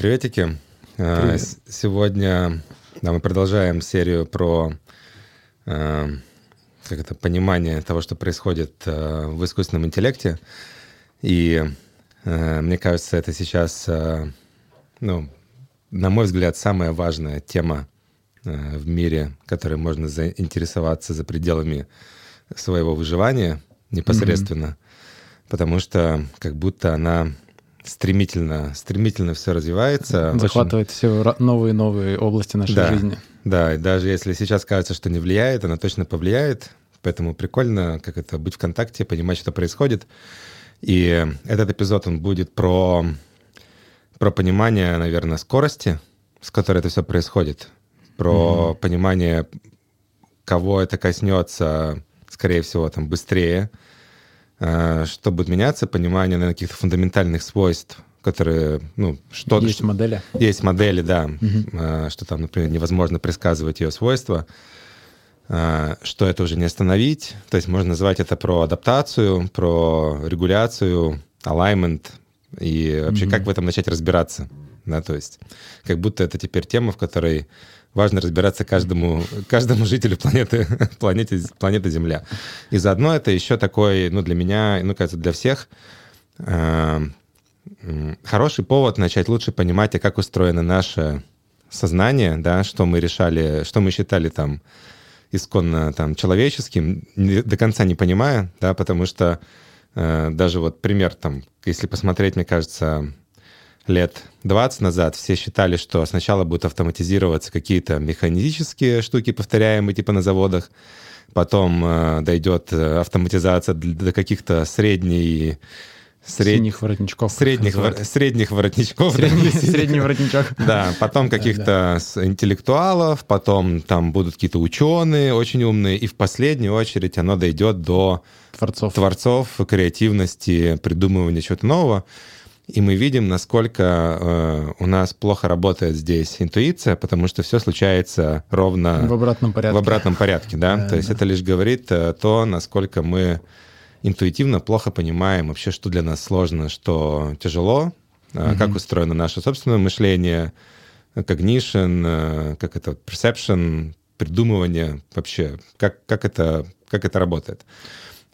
приветики. Э, Привет. Сегодня да, мы продолжаем серию про э, как это, понимание того, что происходит э, в искусственном интеллекте. И э, мне кажется, это сейчас, э, ну, на мой взгляд, самая важная тема э, в мире, которой можно заинтересоваться за пределами своего выживания непосредственно, потому что как будто она стремительно, стремительно все развивается. Очень- Захватывает все ра- новые и новые области нашей Да. жизни. Да, и даже если сейчас кажется, что не влияет, она точно повлияет. Поэтому прикольно, как это, быть в контакте, понимать, что происходит. И этот эпизод, он будет про, про понимание, наверное, скорости, с которой это все происходит. Про понимание, кого это коснется, скорее всего, там быстрее. Э, Что будет меняться, понимание, наверное, каких-то фундаментальных свойств, которые, ну, что Есть модели. есть модели, да, э, что там, например, невозможно предсказывать ее свойства, э, что это уже не остановить. То есть можно назвать это про адаптацию, про регуляцию, alignment, и вообще как в этом начать разбираться. Да, то есть как будто это теперь тема, в которой важно разбираться каждому, каждому жителю планеты, планеты, планеты Земля. И заодно это еще такой, ну, для меня, ну, кажется, для всех, э, хороший повод начать лучше понимать, а как устроено наше сознание, да, что мы решали, что мы считали там исконно там человеческим, не- до конца не понимая, да, потому что э, даже вот пример там, если посмотреть, мне кажется, лет 20 назад все считали, что сначала будут автоматизироваться какие-то механические штуки, повторяемые типа на заводах, потом э, дойдет э, автоматизация до каких-то средней сред- Синих воротничков. средних, вор- средних воротничков. да, Средний, синих. средний воротничок. Да, потом каких-то с- интеллектуалов, потом там будут какие-то ученые очень умные, и в последнюю очередь оно дойдет до Творцов. творцов, креативности, придумывания чего-то нового. И мы видим, насколько э, у нас плохо работает здесь интуиция, потому что все случается ровно В обратном порядке. в обратном порядке, да. Да, То есть да. это лишь говорит э, то, насколько мы интуитивно плохо понимаем вообще, что для нас сложно, что тяжело, э, как устроено наше собственное мышление, cognition, э, как это perception, придумывание вообще, как, как, это, как это работает.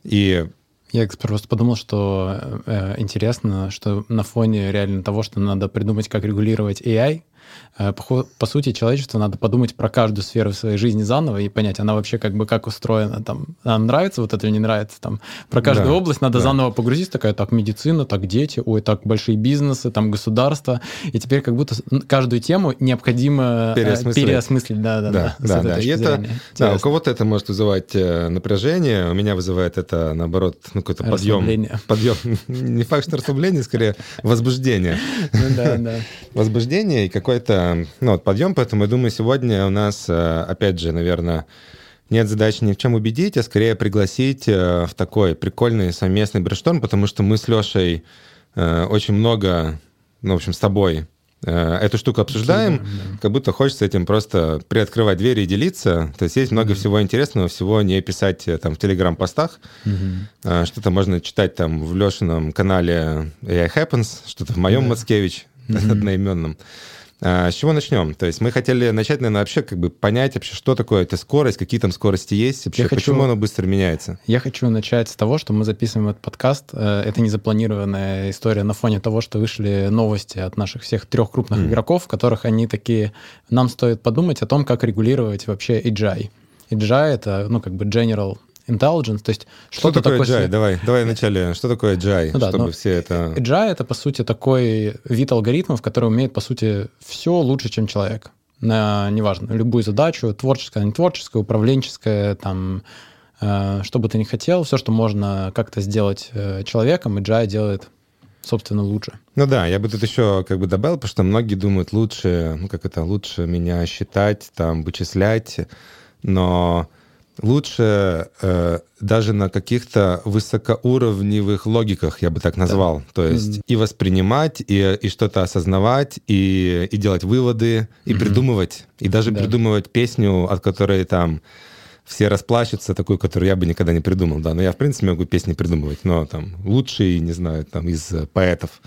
И Я просто подумал, что э, интересно, что на фоне реально того, что надо придумать, как регулировать AI, по, хо- по сути, человечеству надо подумать про каждую сферу своей жизни заново и понять, она вообще как бы как устроена, там, нам нравится вот это или не нравится, там, про каждую Да, область надо да. заново погрузить, такая, так, медицина, так, дети, ой, так, большие бизнесы, там, государство, и теперь как будто каждую тему необходимо э, Переосмыслить. переосмыслить, да, да, да, Да, да, да. И это, да, у кого-то это может вызывать э, напряжение, у меня вызывает это, наоборот, ну, какой-то подъем. Подъем. Не факт, что расслабление, скорее возбуждение. Ну. Возбуждение и какой-то, ну, вот подъем, поэтому я думаю, сегодня у нас, э, опять же, наверное, нет задачи ни в чем убедить, а скорее пригласить э, в такой прикольный совместный брейншторм, потому что мы с Лешей э, очень много, ну, в общем, с тобой эту штуку обсуждаем, Обсуждаем, как будто хочется этим просто приоткрывать двери и делиться. То есть есть много всего интересного, всего не писать там в телеграм-постах. А, Что-то можно читать там в Лешином канале AI Happens, что-то в моем Да. Мацкевич одноименном. А, С чего начнем? То есть мы хотели начать, наверное, вообще как бы понять вообще, что такое эта скорость, какие там скорости есть, вообще, Я хочу- почему оно быстро меняется. Я хочу начать с того, что мы записываем этот подкаст. Э, Это незапланированная история на фоне того, что вышли новости от наших всех трех крупных Мгм. игроков, в которых они такие... Нам стоит подумать о том, как регулировать вообще AGI. AGI — это, ну, как бы general intelligence, то есть Что что-то такое такое... AGI? Давай, давай вначале. Что такое AGI? Ну да, чтобы ну, все это... AGI — это, по сути, такой вид алгоритмов, который умеет, по сути, все лучше, чем человек. На, неважно, любую задачу, творческая, не творческая, управленческая, там, э, что бы ты ни хотел, все, что можно как-то сделать э, человеком, AGI делает, собственно, лучше. Ну да, я бы тут еще как бы добавил, потому что многие думают лучше, ну как это, лучше меня считать, там, вычислять, но лучше э, даже на каких-то высокоуровневых логиках, я бы так назвал. То есть Мгм. и воспринимать, и, и что-то осознавать, и, и делать выводы, и Мгм. придумывать, и даже Да. придумывать песню, от которой там все расплачутся, такую, которую я бы никогда не придумал, да. Но я, в принципе, могу песни придумывать, но там лучший, не знаю, там из поэтов,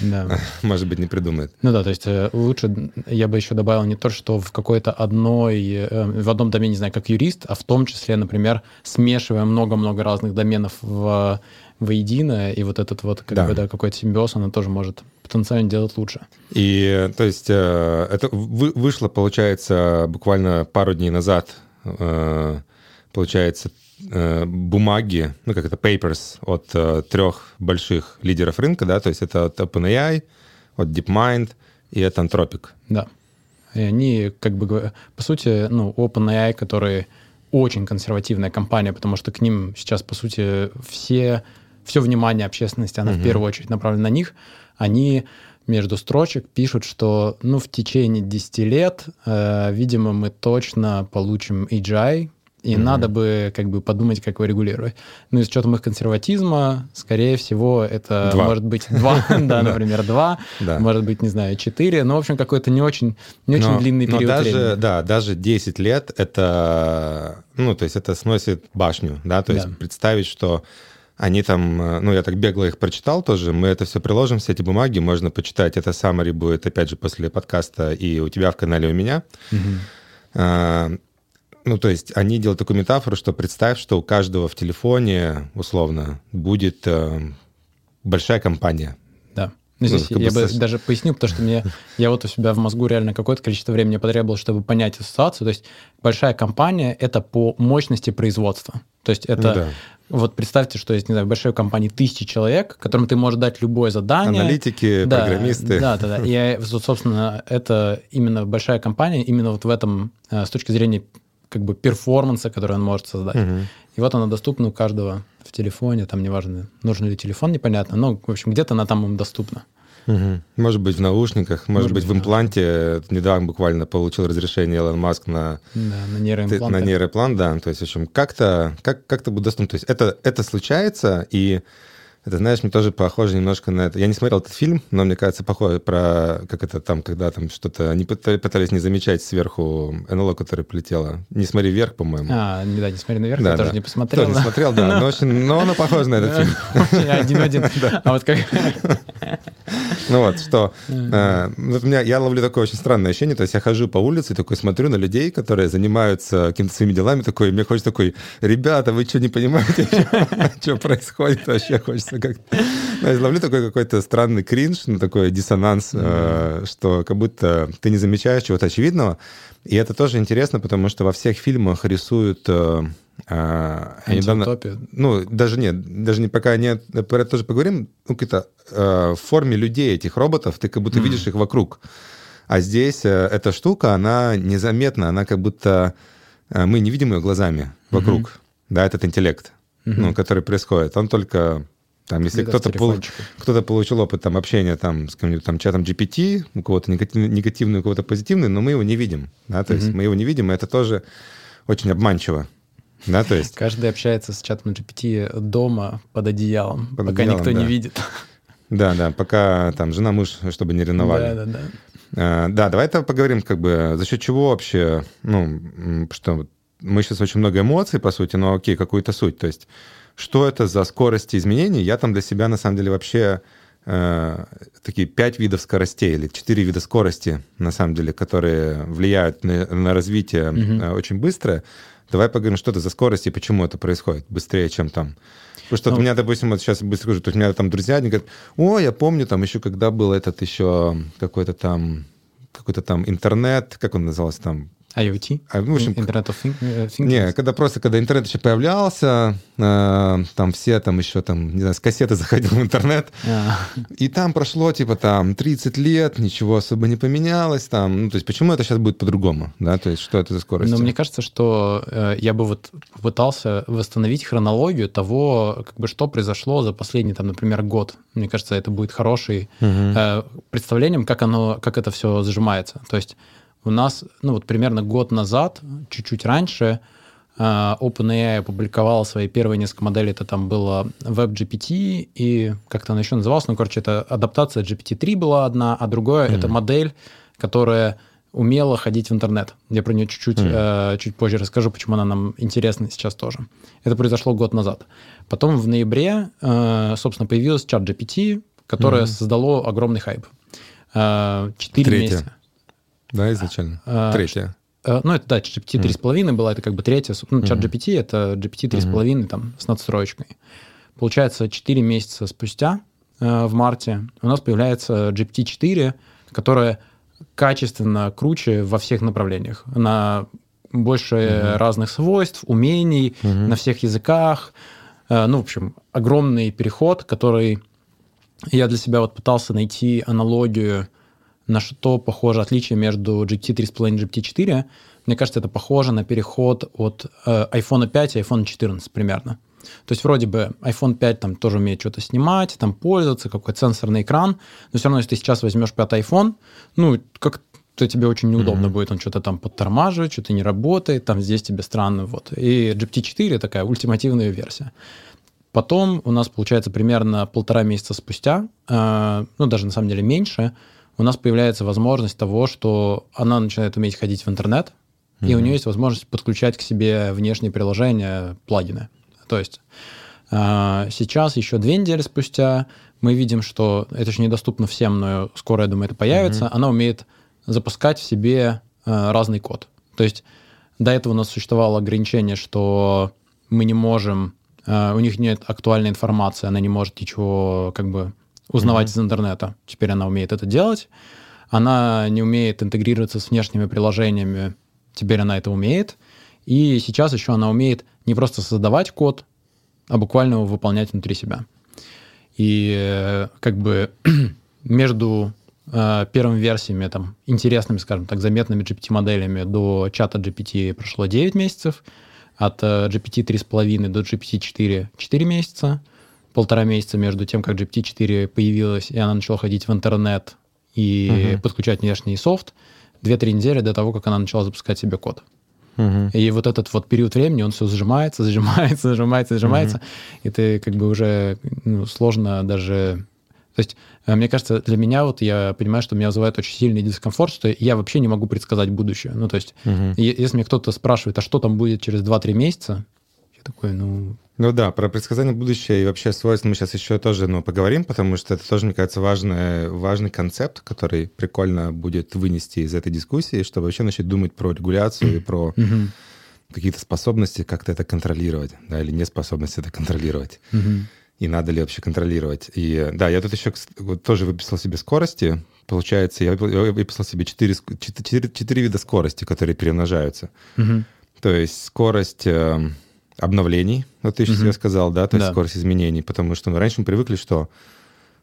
да. может быть, не придумает. Ну да, то есть э, лучше я бы еще добавил не то, что в какой-то одной, э, в одном домене, не знаю, как юрист, а в том числе, например, смешивая много-много разных доменов в воедино, и вот этот вот как да. бы, да, какой-то симбиоз, она тоже может потенциально делать лучше. И то есть э, это вышло, получается, буквально пару дней назад Э, получается, э, бумаги, ну как это, papers от э, трех больших лидеров рынка, да, то есть это от OpenAI, от DeepMind и от Anthropic. Да. И они, как бы, по сути, ну, OpenAI, который очень консервативная компания, потому что к ним сейчас, по сути, все, все внимание общественности, она угу. в первую очередь направлена на них, они между строчек пишут, что ну, в течение 10 лет, э, видимо, мы точно получим AGI, и mm-hmm. надо бы как бы подумать, как его регулировать. Ну, и с учетом их консерватизма, скорее всего, это два. может быть два, да, например, два, может быть, не знаю, четыре, но, в общем, какой-то не очень, не очень длинный период даже, времени. Да, даже 10 лет это, ну, то есть это сносит башню, да, то есть представить, что они там, э, ну, я так бегло их прочитал тоже, мы это все приложим, все эти бумаги, можно почитать. Это summary будет, опять же, после подкаста и у тебя в канале, у меня. Угу. А, ну, то есть они делают такую метафору, что представь, что у каждого в телефоне, условно, будет э, большая компания. Да. Ну, здесь ну, я бы со... даже поясню, потому что мне, я вот у себя в мозгу реально какое-то количество времени потребовалось, чтобы понять ассоциацию. То есть большая компания — это по мощности производства. То есть это ну. Вот представьте, что есть, не знаю, в большой компании тысячи человек, которым ты можешь дать любое задание. Аналитики, да, программисты. Да, да, да. И, собственно, это именно большая компания, именно вот в этом, э, с точки зрения как бы перформанса, который он может создать. Угу. И вот она доступна у каждого в телефоне, там неважно, нужен ли телефон, непонятно, но, в общем, где-то она там им доступна. Угу. Может быть, в наушниках, может, может быть, в импланте. Да. Недавно буквально получил разрешение Илон Маск на, да, на нейроимплант. На нейроимплант, да. То есть, в общем, как-то как, как будет доступно. То есть это, это случается, и это, знаешь, мне тоже похоже немножко на это. Я не смотрел этот фильм, но мне кажется, похоже про, как это там, когда там что-то... Они пытались не замечать сверху НЛО, которое полетело. Не смотри вверх, по-моему. А, да, не смотри наверх, да, я да. тоже не посмотрел. Тоже не смотрел, да. Но, очень, но оно похоже на этот фильм. Один-один. А вот как... Ну вот, что... Э, у меня, я ловлю такое очень странное ощущение, то есть я хожу по улице и такой смотрю на людей, которые занимаются какими-то своими делами, такой, мне хочется такой, ребята, вы что, не понимаете, что происходит вообще? Хочется как-то... Я ловлю такой какой-то странный кринж, ну, такой диссонанс, э, что как будто ты не замечаешь чего-то очевидного. И это тоже интересно, потому что во всех фильмах рисуют э, а, недавно, ну, даже нет, даже не пока не про это тоже поговорим. Ну, какие-то э, в форме людей этих роботов, ты как будто mm. видишь их вокруг. А здесь э, эта штука, она незаметна, она как будто э, мы не видим ее глазами вокруг. Mm-hmm. Да, этот интеллект, mm-hmm. ну, который происходит. Он только там, если кто-то, пол, кто-то получил опыт там, общения там, с каким-нибудь там, чатом GPT, у кого-то негативный, негативный, у кого-то позитивный, но мы его не видим. Да? То mm-hmm. есть мы его не видим, и это тоже очень обманчиво. Да, то есть... Каждый общается с чатом GPT дома под одеялом, под пока одеялом, никто да. не видит. Да, да, пока там жена, муж, чтобы не ревновали. Да, да, да. А, да, давай это поговорим, как бы, за счет чего вообще, ну, что мы сейчас очень много эмоций, по сути, но окей, какую-то суть. То есть, что это за скорости изменений? Я там для себя, на самом деле, вообще э, такие пять видов скоростей или четыре вида скорости, на самом деле, которые влияют на, на развитие угу. э, очень быстро. Давай поговорим, что это за скорость и почему это происходит быстрее, чем там. Потому что ну, у меня, допустим, вот сейчас быстро скажу, у меня там друзья, они говорят, о, я помню, там еще когда был этот еще какой-то там какой-то там интернет, как он назывался там, IoT? А, ну, в общем, Internet of Things? Не, когда просто, когда интернет еще появлялся, э, там все там еще там, не знаю, с кассеты заходил в интернет, а. и там прошло типа там 30 лет, ничего особо не поменялось там, ну, то есть почему это сейчас будет по-другому, да, то есть что это за скорость? Ну, мне кажется, что э, я бы вот пытался восстановить хронологию того, как бы что произошло за последний там, например, год. Мне кажется, это будет хороший угу. э, представлением, как оно, как это все сжимается. То есть у нас, ну вот примерно год назад, чуть-чуть раньше, а, OpenAI опубликовала свои первые несколько моделей, это там было WebGPT и как-то она еще называлась, ну, короче, это адаптация GPT-3 была одна, а другое mm-hmm. это модель, которая умела ходить в интернет. Я про нее чуть-чуть mm. э, чуть позже расскажу, почему она нам интересна сейчас тоже. Это произошло год назад. Потом в ноябре, э, собственно, появилась чат GPT, которое mm. создало огромный хайп. Э, четыре месяца. Да, изначально. Э, Третья. Э, ну, это, да, GPT 3,5 mm. была, это как бы третья. Ну, чат GPT — это GPT 3,5 mm-hmm. там, с надстроечкой. Получается, 4 месяца спустя, э, в марте, у нас появляется GPT-4, которая качественно круче во всех направлениях. Она больше mm-hmm. разных свойств, умений mm-hmm. на всех языках. Э, ну, в общем, огромный переход, который я для себя вот пытался найти аналогию на что похоже отличие между GPT 3.5 и GPT 4. Мне кажется, это похоже на переход от э, iPhone 5 и iPhone 14 примерно. То есть вроде бы iPhone 5 там тоже умеет что-то снимать, там пользоваться, какой-то сенсорный экран, но все равно, если ты сейчас возьмешь пятый iPhone, ну, как то тебе очень неудобно mm-hmm. будет, он что-то там подтормаживает, что-то не работает, там здесь тебе странно, вот. И GPT-4 такая ультимативная версия. Потом у нас, получается, примерно полтора месяца спустя, э, ну, даже на самом деле меньше, у нас появляется возможность того, что она начинает уметь ходить в интернет, mm-hmm. и у нее есть возможность подключать к себе внешние приложения, плагины. То есть э, сейчас, еще две недели спустя, мы видим, что это еще недоступно всем, но скоро, я думаю, это появится. Mm-hmm. Она умеет запускать в себе э, разный код. То есть до этого у нас существовало ограничение, что мы не можем, э, у них нет актуальной информации, она не может ничего как бы узнавать mm-hmm. из интернета. Теперь она умеет это делать. Она не умеет интегрироваться с внешними приложениями. Теперь она это умеет. И сейчас еще она умеет не просто создавать код, а буквально его выполнять внутри себя. И э, как бы между э, первыми версиями, там, интересными, скажем так, заметными GPT-моделями до чата GPT прошло 9 месяцев, от э, GPT 3,5 до GPT 4 4 месяца, полтора месяца между тем, как GPT 4 появилась, и она начала ходить в интернет и угу. подключать внешний софт, 2-3 недели до того, как она начала запускать себе код. Угу. И вот этот вот период времени, он все сжимается, сжимается, сжимается, сжимается, угу. и ты как бы уже ну, сложно даже... То есть, э, мне кажется, для меня вот я понимаю, что меня вызывает очень сильный дискомфорт, что я вообще не могу предсказать будущее. Ну, то есть, угу. если мне кто-то спрашивает, а что там будет через 2-3 месяца, я такой, ну, ну да, про предсказание будущего и вообще свойства мы сейчас еще тоже ну, поговорим, потому что это тоже, мне кажется, важный, важный концепт, который прикольно будет вынести из этой дискуссии, чтобы вообще начать думать про регуляцию и про какие-то способности как-то это контролировать, да, или неспособность это контролировать. И надо ли вообще контролировать. И да, я тут еще вот, тоже выписал себе скорости. Получается, я выписал себе 4, 4, 4 вида скорости, которые перемножаются. То есть скорость эм, обновлений, вот ты еще себе сказал, да, то есть да. скорость изменений, потому что ну, раньше мы привыкли, что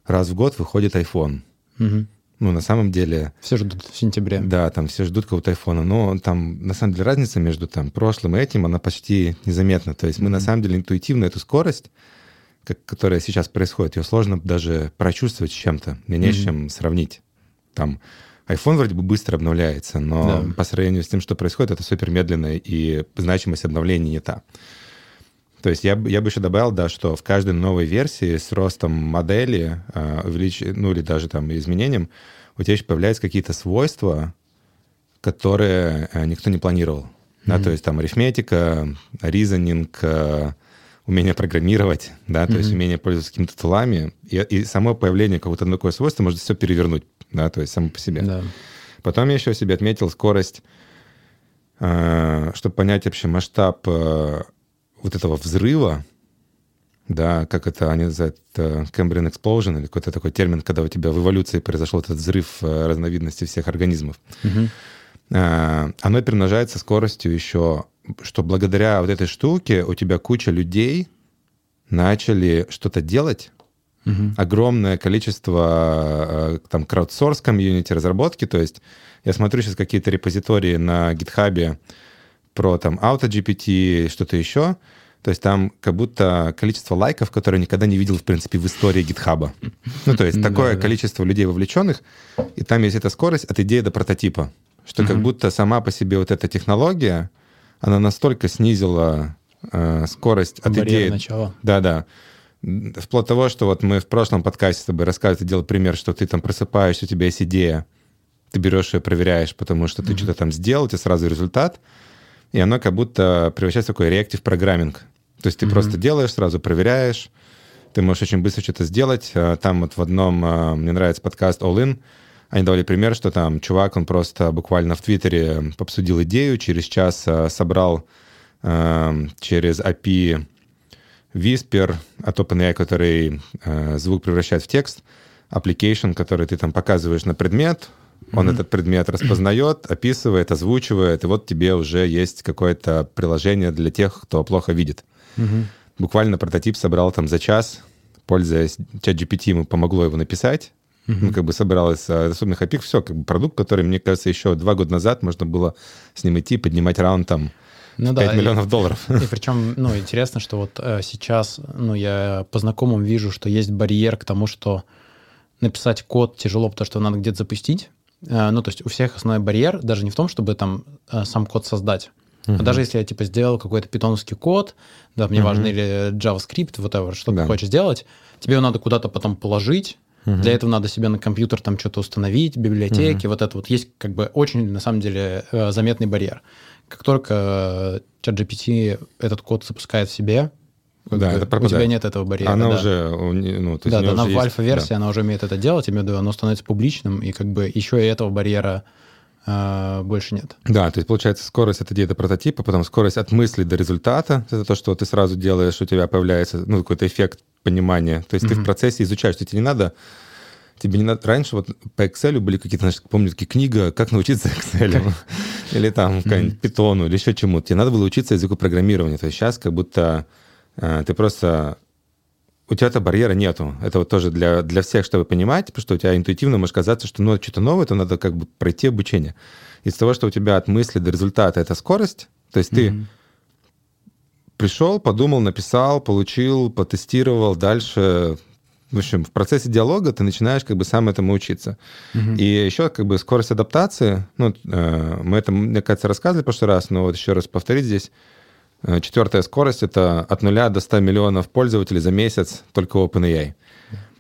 раз в год выходит iPhone. Угу. Ну, на самом деле... Все ждут в сентябре. Да, там все ждут какого-то айфона, но там, на самом деле, разница между там прошлым и этим, она почти незаметна. То есть мы, на самом деле, интуитивно эту скорость, как, которая сейчас происходит, ее сложно даже прочувствовать с чем-то. Мне не с чем сравнить. Там iPhone вроде бы быстро обновляется, но да. по сравнению с тем, что происходит, это супер медленно, и значимость обновления не та. То есть я, я бы еще добавил, да, что в каждой новой версии с ростом модели, э, увелич... ну или даже там изменением, у тебя еще появляются какие-то свойства, которые э, никто не планировал. Mm-hmm. Да, то есть там арифметика, резонинг, э, умение программировать, да, то mm-hmm. есть умение пользоваться какими-то тулами. И, и само появление какого-то такого свойства может все перевернуть, да, то есть само по себе. Да. Потом я еще себе отметил скорость, э, чтобы понять вообще масштаб э, вот этого взрыва, да, как это они называют, Cambrian Explosion, или какой-то такой термин, когда у тебя в эволюции произошел этот взрыв э, разновидности всех организмов, угу. оно перемножается скоростью еще, что благодаря вот этой штуке у тебя куча людей начали что-то делать, угу. огромное количество э, там краудсорс комьюнити разработки, то есть я смотрю сейчас какие-то репозитории на гитхабе, про там AutoGPT, что-то еще. То есть там как будто количество лайков, которые я никогда не видел, в принципе, в истории гитхаба. Ну, то есть такое количество людей вовлеченных, и там есть эта скорость от идеи до прототипа. Что как будто сама по себе вот эта технология, она настолько снизила э, скорость от идеи... начала. Да-да. Вплоть до того, что вот мы в прошлом подкасте с тобой рассказывали, ты делал пример, что ты там просыпаешься, у тебя есть идея, ты берешь ее, проверяешь, потому что ты что-то там сделал, тебе сразу результат, и оно как будто превращается в такой реактив программинг. То есть ты mm-hmm. просто делаешь, сразу проверяешь, ты можешь очень быстро что-то сделать. А, там вот в одном, а, мне нравится подкаст All In, они давали пример, что там чувак, он просто буквально в Твиттере обсудил идею, через час а, собрал через API Whisper от OpenAI, который звук превращает в текст, application, который ты там показываешь на предмет, он mm-hmm. этот предмет распознает, описывает, озвучивает, и вот тебе уже есть какое-то приложение для тех, кто плохо видит. Mm-hmm буквально прототип собрал там за час, пользуясь чат GPT, ему помогло его написать. Uh-huh. Ну, как бы собралось из особенных опик, все, как бы продукт, который, мне кажется, еще два года назад можно было с ним идти, поднимать раунд там ну, 5 да, миллионов и, долларов. И причем, ну, интересно, что вот э, сейчас, ну, я по знакомым вижу, что есть барьер к тому, что написать код тяжело, потому что надо где-то запустить. Э, ну, то есть у всех основной барьер даже не в том, чтобы там э, сам код создать, Uh-huh. А даже если я типа сделал какой-то питоновский код, да, мне uh-huh. важно, или JavaScript, whatever, что да. ты хочешь сделать, тебе его надо куда-то потом положить. Uh-huh. Для этого надо себе на компьютер там что-то установить, библиотеки, uh-huh. вот это вот есть как бы очень на самом деле э, заметный барьер. Как только ChatGPT этот код запускает в себе, да, это у тебя нет этого барьера. Она да. уже, ну, то есть да, да, она в альфа-версии, да. она уже умеет это делать, имею в виду, оно становится публичным, и как бы еще и этого барьера а, больше нет. Да, то есть получается скорость от идеи до прототипа, потом скорость от мысли до результата. Это то, что ты сразу делаешь, у тебя появляется ну, какой-то эффект понимания. То есть mm-hmm. ты в процессе изучаешь, тебе не надо тебе не надо... Раньше вот по Excel были какие-то, знаешь, помню, такие книга «Как научиться Excel» или там какая-нибудь питону или еще чему-то. Тебе надо было учиться языку программирования. То есть сейчас как будто э, ты просто у тебя этого барьера нету. Это вот тоже для, для всех, чтобы понимать, потому что у тебя интуитивно может казаться, что ну, что-то новое, то надо как бы пройти обучение. Из того, что у тебя от мысли до результата это скорость, то есть mm-hmm. ты пришел, подумал, написал, получил, потестировал, дальше в общем, в процессе диалога ты начинаешь как бы сам этому учиться. Uh-huh. И еще как бы скорость адаптации, ну, э, мы это, мне кажется, рассказывали в прошлый раз, но вот еще раз повторить здесь, четвертая скорость — это от нуля до 100 миллионов пользователей за месяц только OpenAI.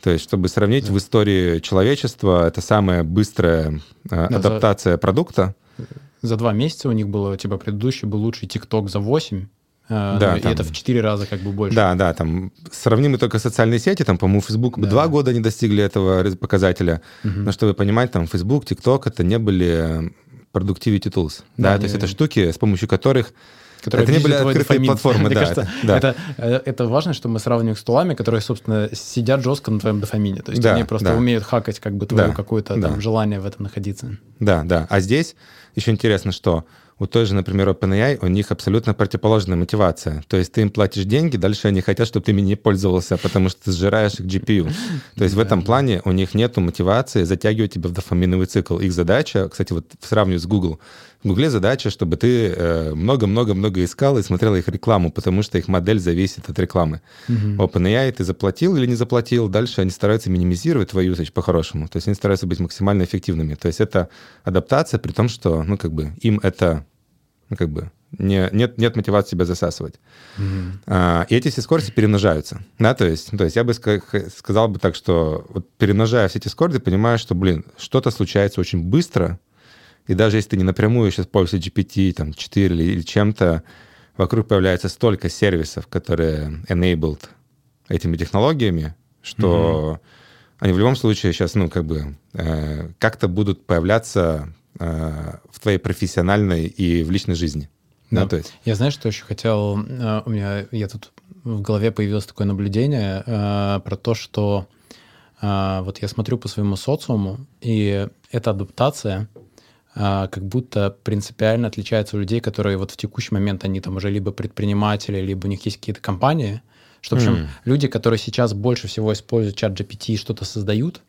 То есть, чтобы сравнить, да. в истории человечества это самая быстрая э, да, адаптация за, продукта. За два месяца у них было, типа, предыдущий был лучший TikTok за 8, э, да, ну, там, и это в четыре раза как бы больше. Да, да, там сравнимы только социальные сети, там, по-моему, Facebook да. два года не достигли этого показателя. Угу. Но чтобы понимать, там, Facebook, TikTok — это не были productivity tools. Да, да то есть это штуки, с помощью которых которые это не были открытые дофамин. платформы, да. Кажется, да. Это, э, это важно, что мы сравниваем с тулами, которые, собственно, сидят жестко на твоем дофамине. То есть да, они просто да. умеют хакать как бы твое да, какое-то да. там желание в этом находиться. Да, да. А здесь еще интересно, что у той же, например, OpenAI, у них абсолютно противоположная мотивация. То есть ты им платишь деньги, дальше они хотят, чтобы ты ими не пользовался, потому что ты сжираешь их GPU. То есть в этом плане у них нет мотивации затягивать тебя в дофаминовый цикл. Их задача, кстати, вот сравниваю с Google, в Гугле задача, чтобы ты э, много-много-много искал и смотрел их рекламу, потому что их модель зависит от рекламы. Uh-huh. OpenAI ты заплатил или не заплатил, дальше они стараются минимизировать твой usage по-хорошему. То есть они стараются быть максимально эффективными. То есть это адаптация, при том, что, ну, как бы, им это, ну, как бы, не, нет, нет мотивации себя засасывать. Mm-hmm. А, и эти все скорости перемножаются. Да, то есть, то есть я бы сказал бы так, что вот перемножая все эти скорости, понимаешь, что, блин, что-то случается очень быстро, и даже если ты не напрямую сейчас пользуешься GPT, там, 4 или, или чем-то, вокруг появляется столько сервисов, которые enabled этими технологиями, что mm-hmm. они в любом случае сейчас, ну, как бы, э, как-то будут появляться э, в твоей профессиональной и в личной жизни. Да, да то есть. Я знаю, что еще хотел... Э, у меня... Я тут в голове появилось такое наблюдение э, про то, что э, вот я смотрю по своему социуму, и эта адаптация — как будто принципиально отличается у людей, которые вот в текущий момент, они там уже либо предприниматели, либо у них есть какие-то компании, что, в общем, mm. люди, которые сейчас больше всего используют чат GPT и что-то создают,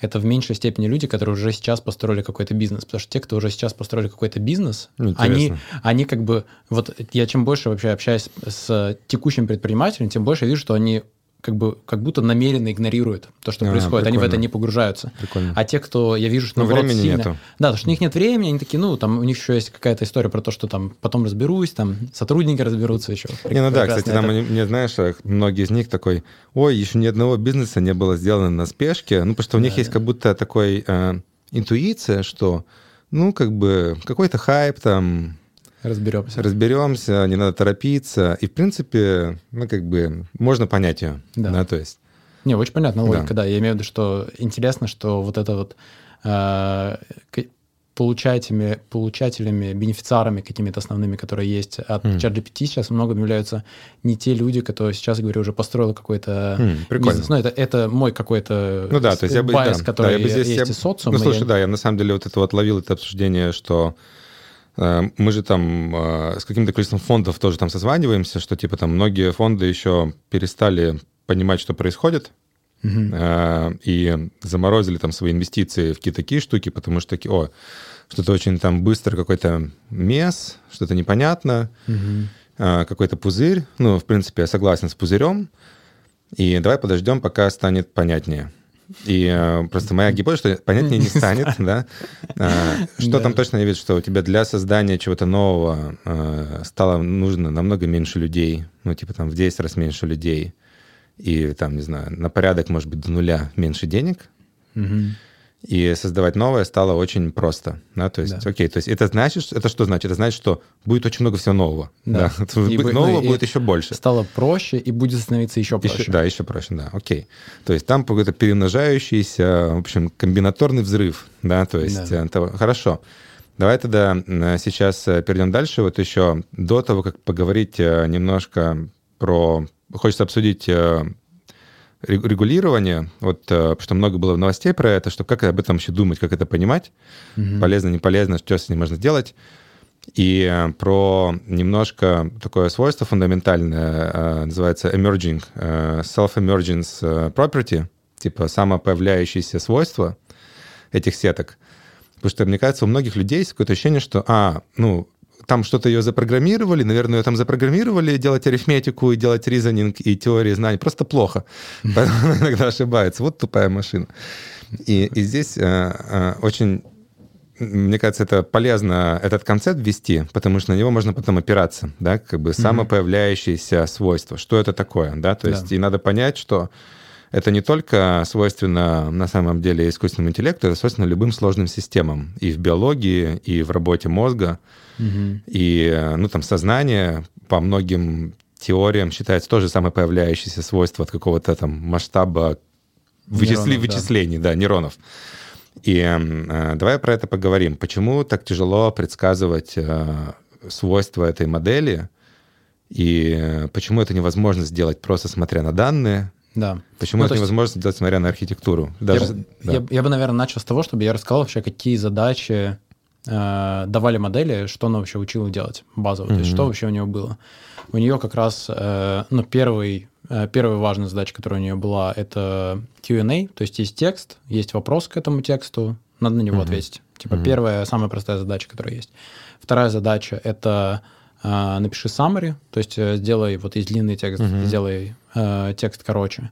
это в меньшей степени люди, которые уже сейчас построили какой-то бизнес. Потому что те, кто уже сейчас построили какой-то бизнес, они, они как бы... Вот я чем больше вообще общаюсь с текущим предпринимателем, тем больше вижу, что они как бы как будто намеренно игнорируют то, что а, происходит. Прикольно. Они в это не погружаются. Прикольно. А те, кто я вижу, что ну, времени сильно... нету. Да, потому что у них нет времени, они такие, ну, там у них еще есть какая-то история про то, что там потом разберусь, там сотрудники разберутся еще. Не, ну да, кстати, это... там мне знаешь, многие из них такой, ой, еще ни одного бизнеса не было сделано на спешке, ну, потому что у них да, есть да. как будто такой... Э, интуиция, что, ну, как бы, какой-то хайп там, Разберемся. разберемся, не надо торопиться. И, в принципе, ну, как бы, можно понять ее. Да. Да. то есть, Не, очень понятно Да. логика, да. Я имею в виду, что интересно, что вот это вот э, получателями, получателями, бенефициарами какими-то основными, которые есть от Мгм. ChatGPT сейчас много являются не те люди, которые сейчас, говорю, уже построил какой-то М, прикольно. бизнес. Ну, это, это мой какой-то Ну да, то есть я бы... bias, да, который да, я бы здесь, есть я- из социума. Ну, слушай, я- да, я на самом деле вот это вот ловил это обсуждение, что мы же там э, с каким-то количеством фондов тоже там созваниваемся, что типа там многие фонды еще перестали понимать, что происходит, э, и заморозили там свои инвестиции в какие-то такие штуки, потому что такие, о, что-то очень там быстро какой-то mess, что-то непонятно, э, какой-то пузырь. Ну, в принципе, я согласен с пузырем. И давай подождем, пока станет понятнее. И э, просто моя гипотеза, что понятнее не станет, да. Э, Что там точно я вижу, что у тебя для создания чего-то нового э, стало нужно намного меньше людей, ну, типа там в 10 раз меньше людей, и там, не знаю, на порядок, может быть, до нуля меньше денег. И создавать новое стало очень просто. Да? То есть, Да. окей, то есть это значит, это что значит? Это значит, что будет очень много всего нового. Да. Да. И Будет- Нового ну, будет еще больше. Стало проще и будет становиться еще проще. Еще- да, еще проще, да, окей. То есть там какой-то перемножающийся, в общем, комбинаторный взрыв, да, то есть... Да. э, того- Хорошо. Давай тогда э, сейчас э, перейдем дальше. Вот еще до того, как поговорить немножко про... Хочется обсудить регулирование, вот, э, что много было новостей про это, что как об этом вообще думать, как это понимать, Мгм. полезно, не полезно, что с ним можно сделать. И э, про немножко такое свойство фундаментальное, э, называется emerging, self-emergence property, типа самопоявляющиеся свойства этих сеток. Потому что, мне кажется, у многих людей есть какое-то ощущение, что, а, ну, там что-то ее запрограммировали, наверное, ее там запрограммировали делать арифметику и делать ризонинг и теории знаний. Просто плохо. Поэтому она иногда ошибается. Вот тупая машина. И, и здесь э, э, очень мне кажется, это полезно этот концепт ввести, потому что на него можно потом опираться, да, как бы самопоявляющиеся свойства. Что это такое, да? То Да. есть и надо понять, что это не только свойственно на самом деле искусственному интеллекту, это свойственно любым сложным системам и в биологии, и в работе мозга, Мгм. и ну там сознание по многим теориям считается тоже самопоявляющееся свойство от какого-то там масштаба вычисли- Нейронов, да. вычислений, да, нейронов. И э, давай про это поговорим. Почему так тяжело предсказывать э, свойства этой модели, и э, почему это невозможно сделать просто смотря на данные, Да. почему Ну, это то есть- невозможно сделать смотря на архитектуру. Даже, я, да. я- я бы, наверное, начал с того, чтобы я рассказал вообще, какие задачи э, давали модели, что она вообще учила делать базово, то есть что вообще у нее было. У нее как раз, э, ну, первый, э, первая важная задача, которая у нее была, это Q&A, то есть есть текст, есть вопрос к этому тексту, надо на него Мгм. ответить. Типа Мгм. первая, самая простая задача, которая есть. Вторая задача — это напиши summary, то есть э, сделай, вот есть длинный текст, Мгм. сделай э, текст короче.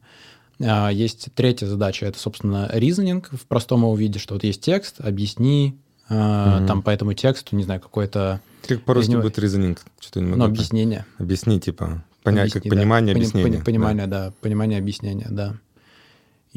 А, Есть третья задача, это, собственно, reasoning в простом его виде, что вот есть текст, объясни а, Мгм. там по этому тексту, не знаю, какое-то Как по-русски из него- будет резонинг? Что-то не могу ну, объяснение. Объясни, типа, понять, как Объясни, да. понимание, Пони- объяснение. пони- Понимание, да. понимание, объяснение, да.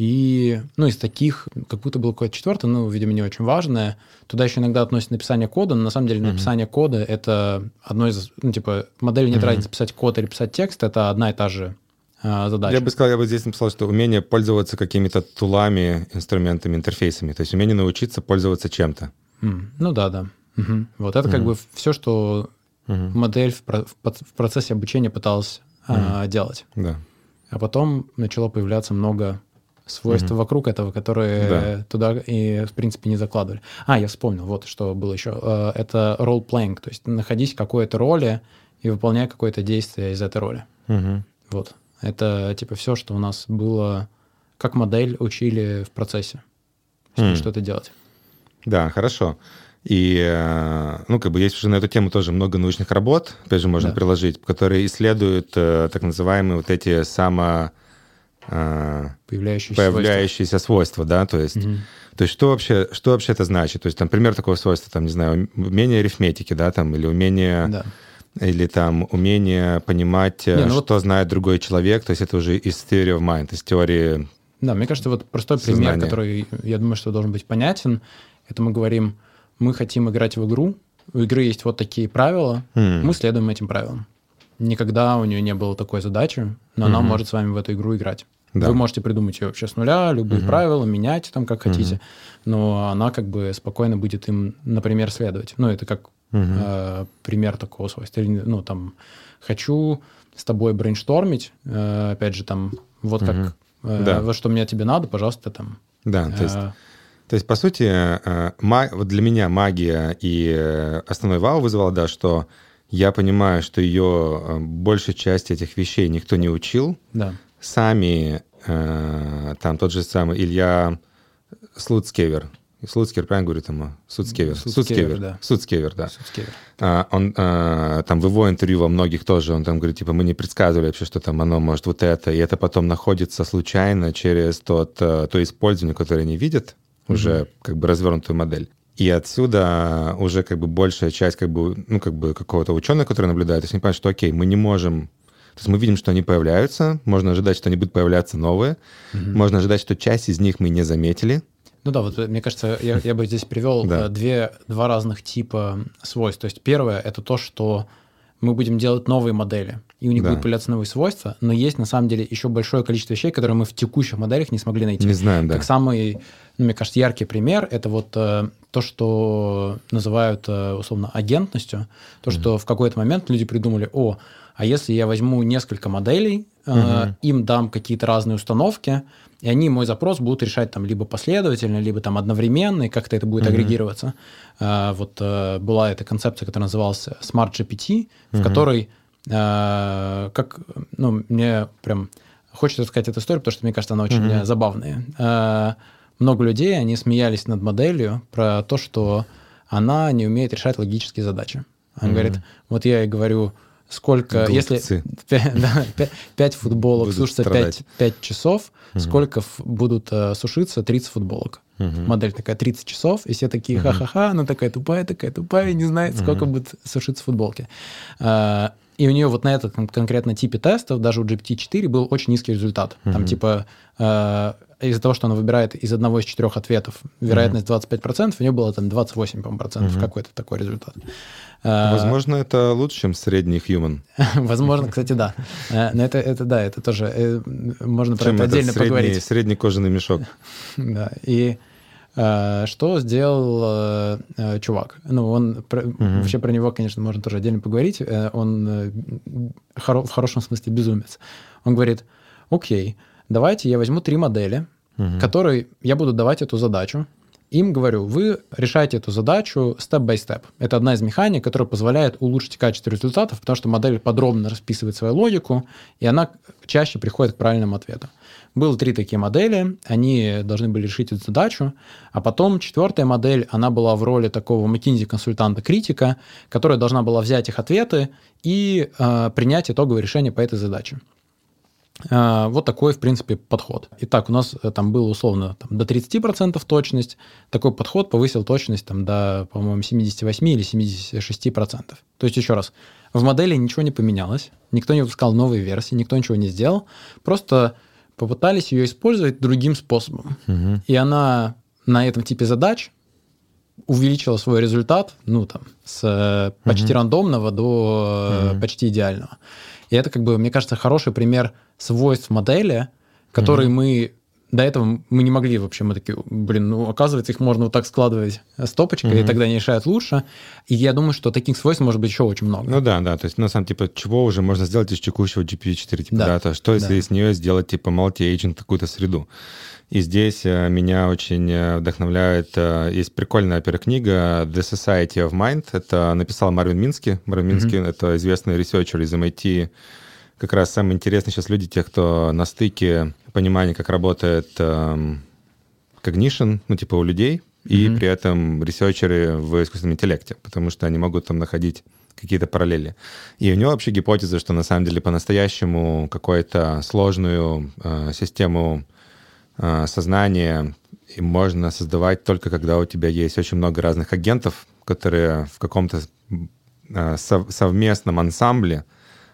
И, ну, из таких, как будто было какое-то четвертое, ну, видимо, не очень важное. Туда еще иногда относят написание кода, но на самом деле написание кода — это одно из, ну, типа, модели нет Мгм. разницы писать код или писать текст, это одна и та же а, задача. Я бы сказал, я бы здесь написал, что умение пользоваться какими-то тулами, инструментами, интерфейсами. То есть умение научиться пользоваться чем-то. М, Ну да, да. Мгм. Вот это как Мгм. бы все, что Мгм. модель в, про- в процессе обучения пыталась а, делать. Да. А потом начало появляться много свойств Мгм. вокруг этого, которые Да. туда и, в принципе, не закладывали. А, я вспомнил, вот что было еще. Э, Это role-playing, то есть находись в какой-то роли и выполняй какое-то действие из этой роли. Мгм. Вот. Это типа все, что у нас было, как модель учили в процессе. М. Что это делать. Да, хорошо. И, э, ну, как бы есть уже на эту тему тоже много научных работ, опять же, можно Да. приложить, которые исследуют э, так называемые вот эти само Появляющиеся появляющиеся свойства, да, то есть, свойства. Мгм. то есть что вообще, что вообще это значит? То есть, там, пример такого свойства, там, не знаю, умение арифметики, да, там, или умение, Да. или там умение понимать, э, Не, ну вот- что знает другой человек, то есть это уже из theory of mind, из теории Да, мне кажется, вот простой Сознание. пример, который, я думаю, что должен быть понятен, это мы говорим, мы хотим играть в игру, у игры есть вот такие правила, М. мы следуем этим правилам. Никогда у нее не было такой задачи, но она Мгм. может с вами в эту игру играть. Да. Вы можете придумать ее вообще с нуля, любые Мгм. правила, менять там как хотите, но она как бы спокойно будет им, например, следовать. Ну, это как Мгм. э, пример такого свойства. Ну, там, хочу с тобой брейнштормить, э, опять же, там, вот как, Мгм. э, Да. вот что мне тебе надо, пожалуйста, там. Да, то есть э, То есть, по сути, э, для меня магия и э, основной вау вызвала, да, что я понимаю, что ее э, большей части этих вещей никто не учил. да. Сами, э, там тот же самый Илья Слуцкевер, Слуцкер, правильно говорю, там, а? Суцкевер. Суцкевер, да. Суцкевер, да. Суцкевер. А, Он э, там в его интервью во многих тоже, он там говорит, типа, мы не предсказывали вообще, что там оно может вот это, и это потом находится случайно через тот, э, то использование, которое они видят, уже как бы развернутую модель. И отсюда уже как бы большая часть как бы, ну, как бы какого-то ученого, который наблюдает, то есть они понимают, что окей, мы не можем... То есть мы видим, что они появляются, можно ожидать, что они будут появляться новые, можно ожидать, что часть из них мы не заметили, Ну да, вот э, мне кажется, я, я бы здесь привел Да. э, две, два разных типа свойств. То есть первое это то, что мы будем делать новые модели, и у них Да. будут появляться новые свойства, но есть на самом деле еще большое количество вещей, которые мы в текущих моделях не смогли найти. не знаем, да. Как самый, ну, мне кажется, яркий пример это вот э, то, что называют э, условно агентностью. То, что в какой-то момент люди придумали, о, а если я возьму несколько моделей, э, Мгм. им дам какие-то разные установки, и они мой запрос будут решать там либо последовательно, либо там одновременно, и как-то это будет Мгм. агрегироваться. Э, вот э, была эта концепция, которая называлась Smart GPT, в Мгм. которой, э, как, ну, мне прям хочется рассказать эту историю, потому что, мне кажется, она очень э, забавная. Э, много людей, они смеялись над моделью про то, что она не умеет решать логические задачи. Она Мгм. говорит, вот я ей говорю, сколько, если Глупцы. пя- да, пя- пять футболок Будут сушится страдать. 5, 5 часов, сколько будут э, сушиться 30 футболок. Модель такая 30 часов, и все такие ха-ха-ха, она такая тупая, такая тупая, не знает, сколько будет сушиться футболки. А, И у нее вот на этом конкретно типе тестов, даже у GPT-4 был очень низкий результат. Там типа э, из-за того, что она выбирает из одного из четырех ответов вероятность 25%, у нее было там 28, по-моему, процентов, Мгм. какой-то такой результат. А, Возможно, это лучше, чем средний human. Возможно, кстати, да. Э, Но это, это да, это тоже э, можно про это отдельно средний, поговорить. средний кожаный мешок. Да. И э, что сделал чувак? Ну, он про- Мгм. вообще про него, конечно, можно тоже отдельно поговорить. Он хоро- в хорошем смысле безумец. Он говорит: Окей, давайте я возьму три модели, Мгм. которые я буду давать эту задачу. Им говорю, вы решаете эту задачу степ-бай-степ. Это одна из механик, которая позволяет улучшить качество результатов, потому что модель подробно расписывает свою логику, и она чаще приходит к правильному ответу. Было три такие модели, они должны были решить эту задачу, а потом четвертая модель, она была в роли такого McKinsey-консультанта-критика, которая должна была взять их ответы и э, принять итоговое решение по этой задаче. А, Вот такой, в принципе, подход. Итак, у нас э, там было условно там, до 30% точность. Такой подход повысил точность там, до, по-моему, 78 или 76%. То есть, еще раз, в модели ничего не поменялось, никто не выпускал новые версии, никто ничего не сделал, просто попытались ее использовать другим способом. Мгм. И она на этом типе задач увеличила свой результат, ну, там, с э, почти рандомного до Мгм. почти идеального. И это, как бы, мне кажется, хороший пример свойств модели, которые мы до этого мы не могли вообще, мы такие, блин, ну, оказывается, их можно вот так складывать стопочкой, и Мгм. тогда они решают лучше. И я думаю, что таких свойств может быть еще очень много. Ну да, да, то есть, на самом типа, чего уже можно сделать из текущего GPU-4, типа, Да. да, то что если Да. из нее сделать, типа, multi-agent какую-то среду. И здесь э, меня очень э, вдохновляет, э, есть прикольная, во-первых, книга The Society of Mind, это написал Марвин Мински, Марвин Мински, это известный researcher из MIT, как раз самые интересные сейчас люди, те, кто на стыке понимания, как работает эм, cognition, ну, типа, у людей, и Мгм. при этом researcher ы в искусственном интеллекте, потому что они могут там находить какие-то параллели. И у него вообще гипотеза, что на самом деле по-настоящему какую-то сложную э, систему э, сознания и можно создавать только когда у тебя есть очень много разных агентов, которые в каком-то э, сов- совместном ансамбле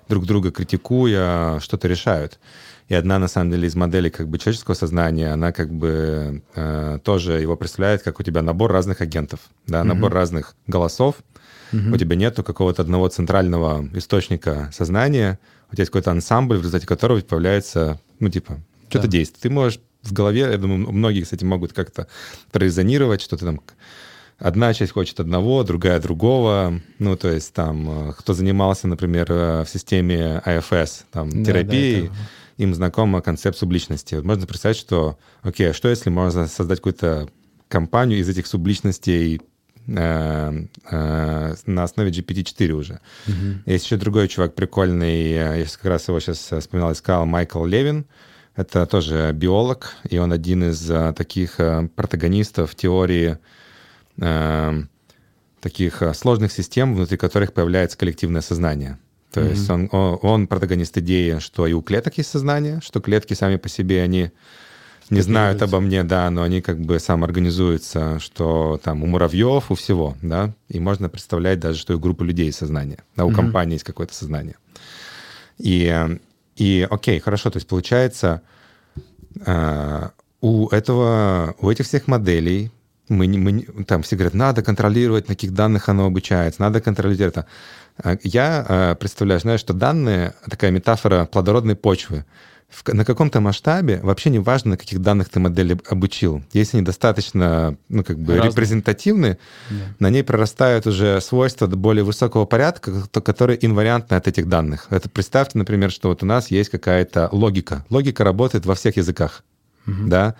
друг друга критикуя, что-то решают. И одна, на самом деле, из моделей как бы человеческого сознания, она как бы э, тоже его представляет, как у тебя набор разных агентов, да, mm-hmm. набор разных голосов. Mm-hmm. У тебя нету какого-то одного центрального источника сознания, у тебя есть какой-то ансамбль, в результате которого появляется, ну, типа, что-то да. действует. Ты можешь в голове, я думаю, многие, кстати, могут как-то прорезонировать, что-то там одна часть хочет одного, другая другого. Ну, то есть там, э, кто занимался, например, э, в системе АФС, там, да, терапией, да, это... им знакома концепт субличности. Вот можно представить, что, окей, а что если можно создать какую-то компанию из этих субличностей э, э, на основе GPT-4 уже. Угу. Есть еще другой чувак прикольный, я как раз его сейчас вспоминал, искал, Майкл Левин. Это тоже биолог, и он один из таких протагонистов теории Эм, таких э, сложных систем, внутри которых появляется коллективное сознание. То mm-hmm. есть он, он, он протагонист идеи, что и у клеток есть сознание, что клетки сами по себе, они не знают обо мне, да, но они как бы самоорганизуются, что там у муравьев, у всего, да, и можно представлять даже, что и у группы людей сознание, да, у mm-hmm. компании есть какое-то сознание. И, и окей, хорошо, то есть получается, э, у этого, у этих всех моделей мы, мы, там все говорят, надо контролировать, на каких данных оно обучается, надо контролировать это. А я э, представляю, знаешь, что данные — такая метафора плодородной почвы. В, на каком-то масштабе вообще не важно, на каких данных ты модель обучил. Если они достаточно, ну, как бы Разные. репрезентативны, да. на ней прорастают уже свойства более высокого порядка, которые инвариантны от этих данных. Это представьте, например, что вот у нас есть какая-то логика. Логика работает во всех языках, угу. да?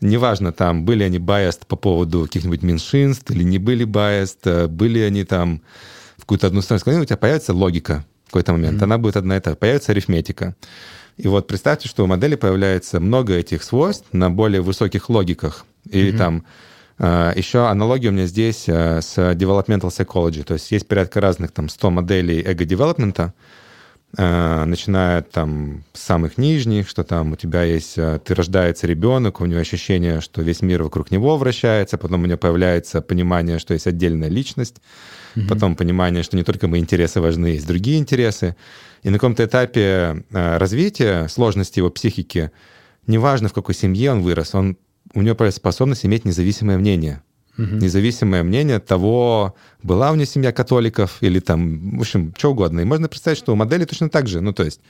неважно там, были они biased по поводу каких-нибудь меньшинств или не были biased, э, были они там в какую-то одну сторону склонены, у тебя появится логика в какой-то момент, mm-hmm. она будет одна и та, появится арифметика. И вот представьте, что у модели появляется много этих свойств на более высоких логиках. И mm-hmm. там э, еще аналогия у меня здесь э, с developmental psychology. То есть есть порядка разных там 100 моделей эго-девелопмента, Э, начиная там с самых нижних, что там у тебя есть, ты рождается ребенок, у него ощущение, что весь мир вокруг него вращается, потом у него появляется понимание, что есть отдельная личность, угу. потом понимание, что не только мои интересы важны, есть другие интересы. И на каком-то этапе э, развития, сложности его психики, неважно, в какой семье он вырос, он, у него появляется способность иметь независимое мнение угу. независимое мнение того, была у нее семья католиков или там, в общем, что угодно. И можно представить, что у модели точно так же. Ну, то есть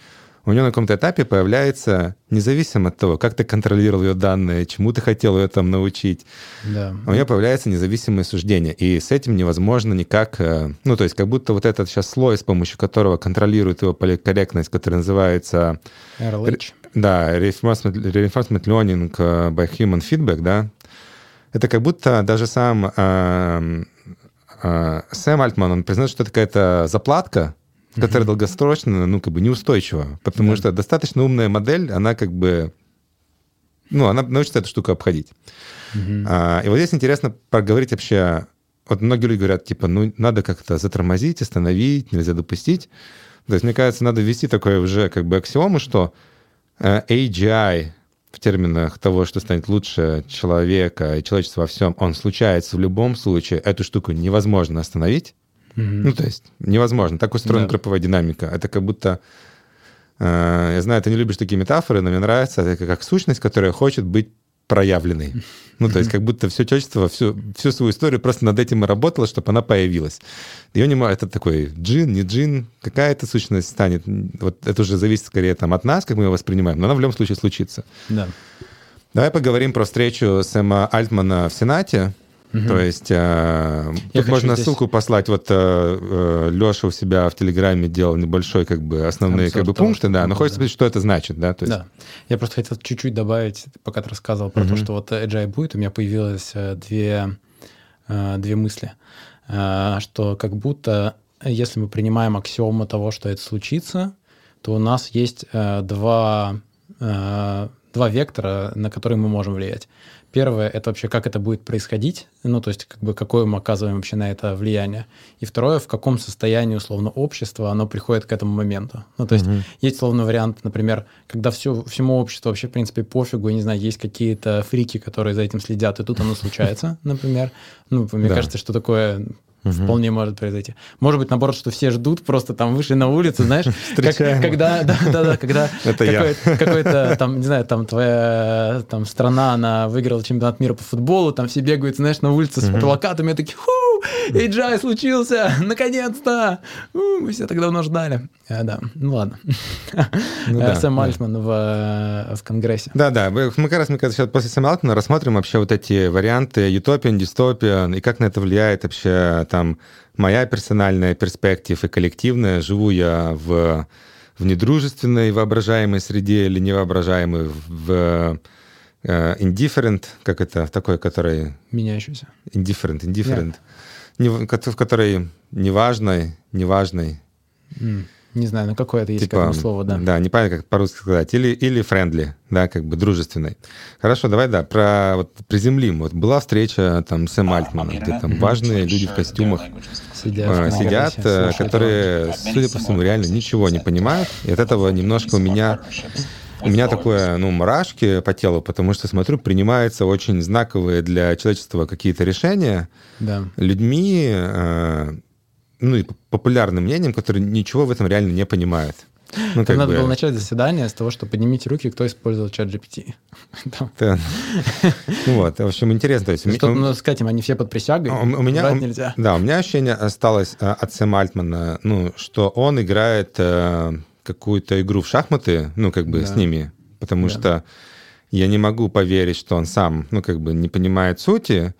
у нее на каком-то этапе появляется, независимо от того, как ты контролировал ее данные, чему ты хотел ее там научить, да. у нее появляется независимое суждение. И с этим невозможно никак... Э, ну, то есть как будто вот этот сейчас слой, с помощью которого контролирует его политкорректность, который называется... RLH. Да, Reinforcement Learning э, by Human Feedback, да, это как будто даже сам э, э, Сэм Альтман, он признает, что это какая-то заплатка, которая mm-hmm. долгосрочно, ну, как бы неустойчива, потому что достаточно умная модель, она как бы, ну, она научится эту штуку обходить. Mm-hmm. А, и вот здесь интересно поговорить вообще, вот многие люди говорят, типа, ну, надо как-то затормозить, остановить, нельзя допустить. То есть, мне кажется, надо ввести такое уже как бы аксиому, что э, AGI в терминах того, что станет лучше человека и человечества во всем, он случается в любом случае, эту штуку невозможно остановить. Mm-hmm. Ну, то есть невозможно. Так устроена да. групповая динамика. Это как будто... Э, я знаю, ты не любишь такие метафоры, но мне нравится. Это как сущность, которая хочет быть проявленной. Ну, то есть как будто все человечество всю, всю свою историю просто над этим и работало, чтобы она появилась. Ее не это такой джин, не джин, какая то сущность станет. Вот это уже зависит скорее там, от нас, как мы ее воспринимаем, но она в любом случае случится. Да. Давай поговорим про встречу Сэма Альтмана в Сенате. Угу. То есть э, тут можно здесь... ссылку послать. Вот э, э, Леша у себя в Телеграме делал небольшой, как бы, основные как бы, пункты, да, но хочется спросить, что это значит, да? То есть... Да. Я просто хотел чуть-чуть добавить, пока ты рассказывал про угу. то, что вот Agile будет, у меня появилось э, две, э, две мысли, что как будто если мы принимаем аксиому того, что это случится, то у нас есть два, два вектора, на которые мы можем влиять. Первое — это вообще как это будет происходить, ну, то есть как бы какое мы оказываем вообще на это влияние. И второе, в каком состоянии, условно, общество, оно приходит к этому моменту. Ну, то есть угу. есть, условно, вариант, например, когда все, всему обществу вообще, в принципе, пофигу, я не знаю, есть какие-то фрики, которые за этим следят, и тут оно случается, например. Ну, мне кажется, что такое Вполне может произойти. Может быть, наоборот, что все ждут, просто там вышли на улицу, знаешь, как, когда, да, да, да, когда какой-то, какой-то там, не знаю, там твоя там страна, она выиграла чемпионат мира по футболу, там все бегают, знаешь, на улице с плакатами, такие, ху, Эйджай случился, наконец-то! Мы все так давно ждали. А, да, ну ладно. Ну, да, Сэм да. Альтман в, э, в Конгрессе. Да-да, мы как раз, мы сейчас после Сэма Альтмана рассмотрим вообще вот эти варианты ютопиан, дистопиан, и как на это влияет вообще там моя персональная перспектива и коллективная. Живу я в, в недружественной воображаемой среде или невоображаемой в uh, indifferent, как это, такой, который... Меняющийся. Indifferent, indifferent. Yeah не, в которой неважной, неважной. Mm. Не знаю, ну какое это есть типа, слово, да. Да, не понятно, как по-русски сказать. Или, или friendly, да, как бы дружественной. Хорошо, давай, да, про вот приземлим. Вот была встреча там Сэм Альтмана, где там важные люди в костюмах сидят, э, сидят э, которые, судя по всему, реально ничего не понимают. И от этого немножко у меня у меня такое, ну, мурашки по телу, потому что, смотрю, принимаются очень знаковые для человечества какие-то решения да. людьми, э, ну, и популярным мнением, которые ничего в этом реально не понимают. Ну, как надо бы... было начать заседание с того, что поднимите руки, кто использовал чат GPT. Ну вот, в общем, интересно. То есть, что, ну, сказать им, они все под присягой, у, у меня, нельзя. Да, у меня ощущение осталось э, от Сэма Альтмана, ну, что он играет э, какую-то игру в шахматы, ну, как бы с ними, потому что я не могу поверить, что он сам, ну, как бы не понимает сути,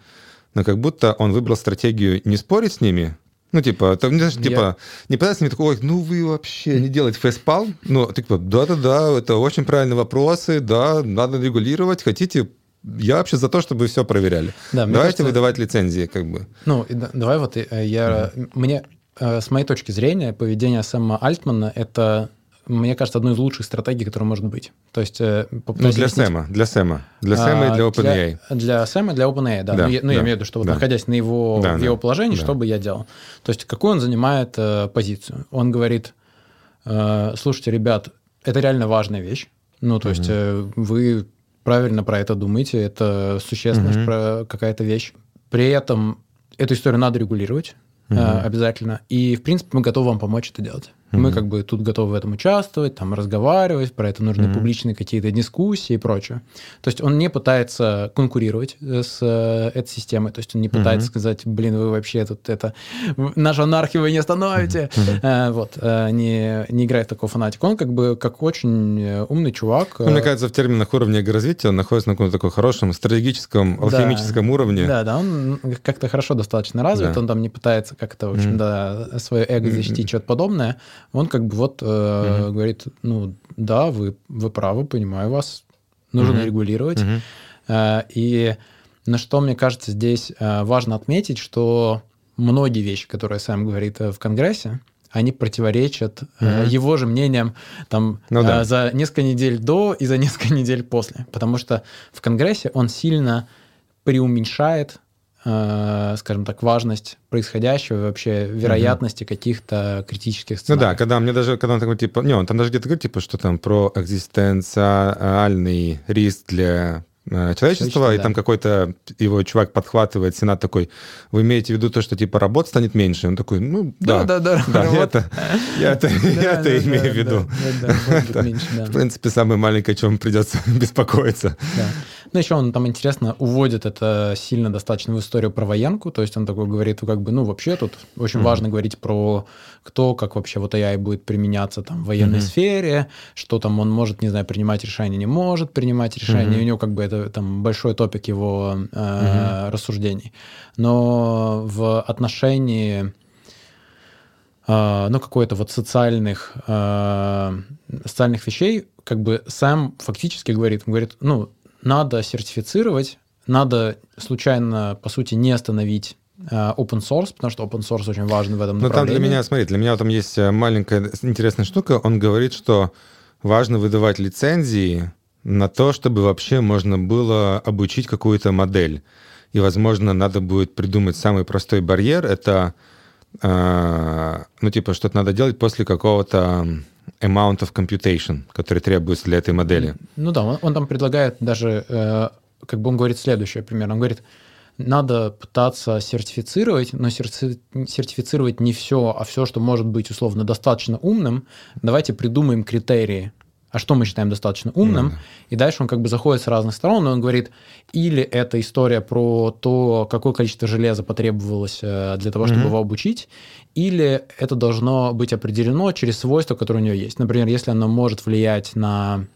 но как будто он выбрал стратегию не спорить с ними, ну, типа, там, не, знаешь, типа, не пытаться мне такой, ну, вы вообще не делаете фейспал? Ну, типа, да-да-да, это очень правильные вопросы, да, надо регулировать, хотите, я вообще за то, чтобы все проверяли. Да, Давайте кажется, выдавать лицензии, как бы. Ну, давай вот э, я... Mm-hmm. Мне, э, с моей точки зрения, поведение Сэма Альтмана — это мне кажется, одной из лучших стратегий, которая может быть. То есть... Э, ну, для Сэма, для Сэма. Для Сэма а, и для OpenAI. Для, для Сэма и для OpenAI, да. да ну, я, ну, да, я имею в виду, что вот да. находясь на его, да, в его положении, да. что бы я делал? То есть какую он занимает э, позицию? Он говорит, э, слушайте, ребят, это реально важная вещь. Ну, то угу. есть э, вы правильно про это думаете, это существенная угу. какая-то вещь. При этом эту историю надо регулировать угу. э, обязательно. И, в принципе, мы готовы вам помочь это делать. Mm-hmm. Мы как бы тут готовы в этом участвовать, там разговаривать, про это нужны mm-hmm. публичные какие-то дискуссии и прочее. То есть он не пытается конкурировать э, с э, этой системой, то есть он не пытается mm-hmm. сказать, блин, вы вообще тут это, нашу анархию вы не остановите, mm-hmm. э, вот, не, не играет такого фанатика. Он как бы как очень умный чувак. Ну, мне кажется, в терминах уровня развития он находится на каком-то таком хорошем стратегическом, алхимическом да. уровне. Да, да, он как-то хорошо достаточно развит, да. он там не пытается как-то, в общем, mm-hmm. да, свое эго защитить, mm-hmm. что-то подобное он как бы вот э, угу. говорит, ну да, вы, вы правы, понимаю вас, нужно угу. регулировать. Угу. Э, и на что, мне кажется, здесь э, важно отметить, что многие вещи, которые сам говорит э, в Конгрессе, они противоречат угу. э, его же мнениям там ну, да. э, за несколько недель до и за несколько недель после. Потому что в Конгрессе он сильно преуменьшает скажем так, важность происходящего, вообще вероятности угу. каких-то критических сценариев. Ну да, когда мне даже, когда он такой, типа, не, он там даже где-то говорит, типа, что там про экзистенциальный риск для э, человечества, и да. там какой-то его чувак подхватывает, сенат такой, вы имеете в виду то, что типа работ станет меньше? Он такой, ну да, да, да, да, я это, я это, я это имею в виду. В принципе, самое маленькое, о чем придется беспокоиться. Ну, еще он там, интересно, уводит это сильно достаточно в историю про военку, то есть он такой говорит, как бы, ну, вообще тут очень mm-hmm. важно говорить про кто, как вообще вот AI будет применяться там в военной mm-hmm. сфере, что там он может, не знаю, принимать решения, не может принимать решения, mm-hmm. у него как бы это там большой топик его э, mm-hmm. рассуждений. Но в отношении Uh, ну, какой-то вот социальных, uh, социальных вещей, как бы сам фактически говорит, он говорит, ну, надо сертифицировать, надо случайно, по сути, не остановить э, open source, потому что open source очень важен в этом Но там для меня, смотри, для меня там есть э, маленькая интересная штука. Он говорит, что важно выдавать лицензии на то, чтобы вообще можно было обучить какую-то модель. И, возможно, надо будет придумать самый простой барьер. Это, э, ну, типа, что-то надо делать после какого-то amount of computation, который требуется для этой модели. Ну да, он, он там предлагает даже, э, как бы он говорит следующее примерно. Он говорит, надо пытаться сертифицировать, но сертифицировать не все, а все, что может быть условно достаточно умным. Давайте придумаем критерии, а что мы считаем достаточно умным, mm и дальше он как бы заходит с разных сторон, и он говорит, или это история про то, какое количество железа потребовалось э, для того, чтобы mm-hmm. его обучить, или это должно быть определено через свойства, которые у него есть. Например, если оно может влиять на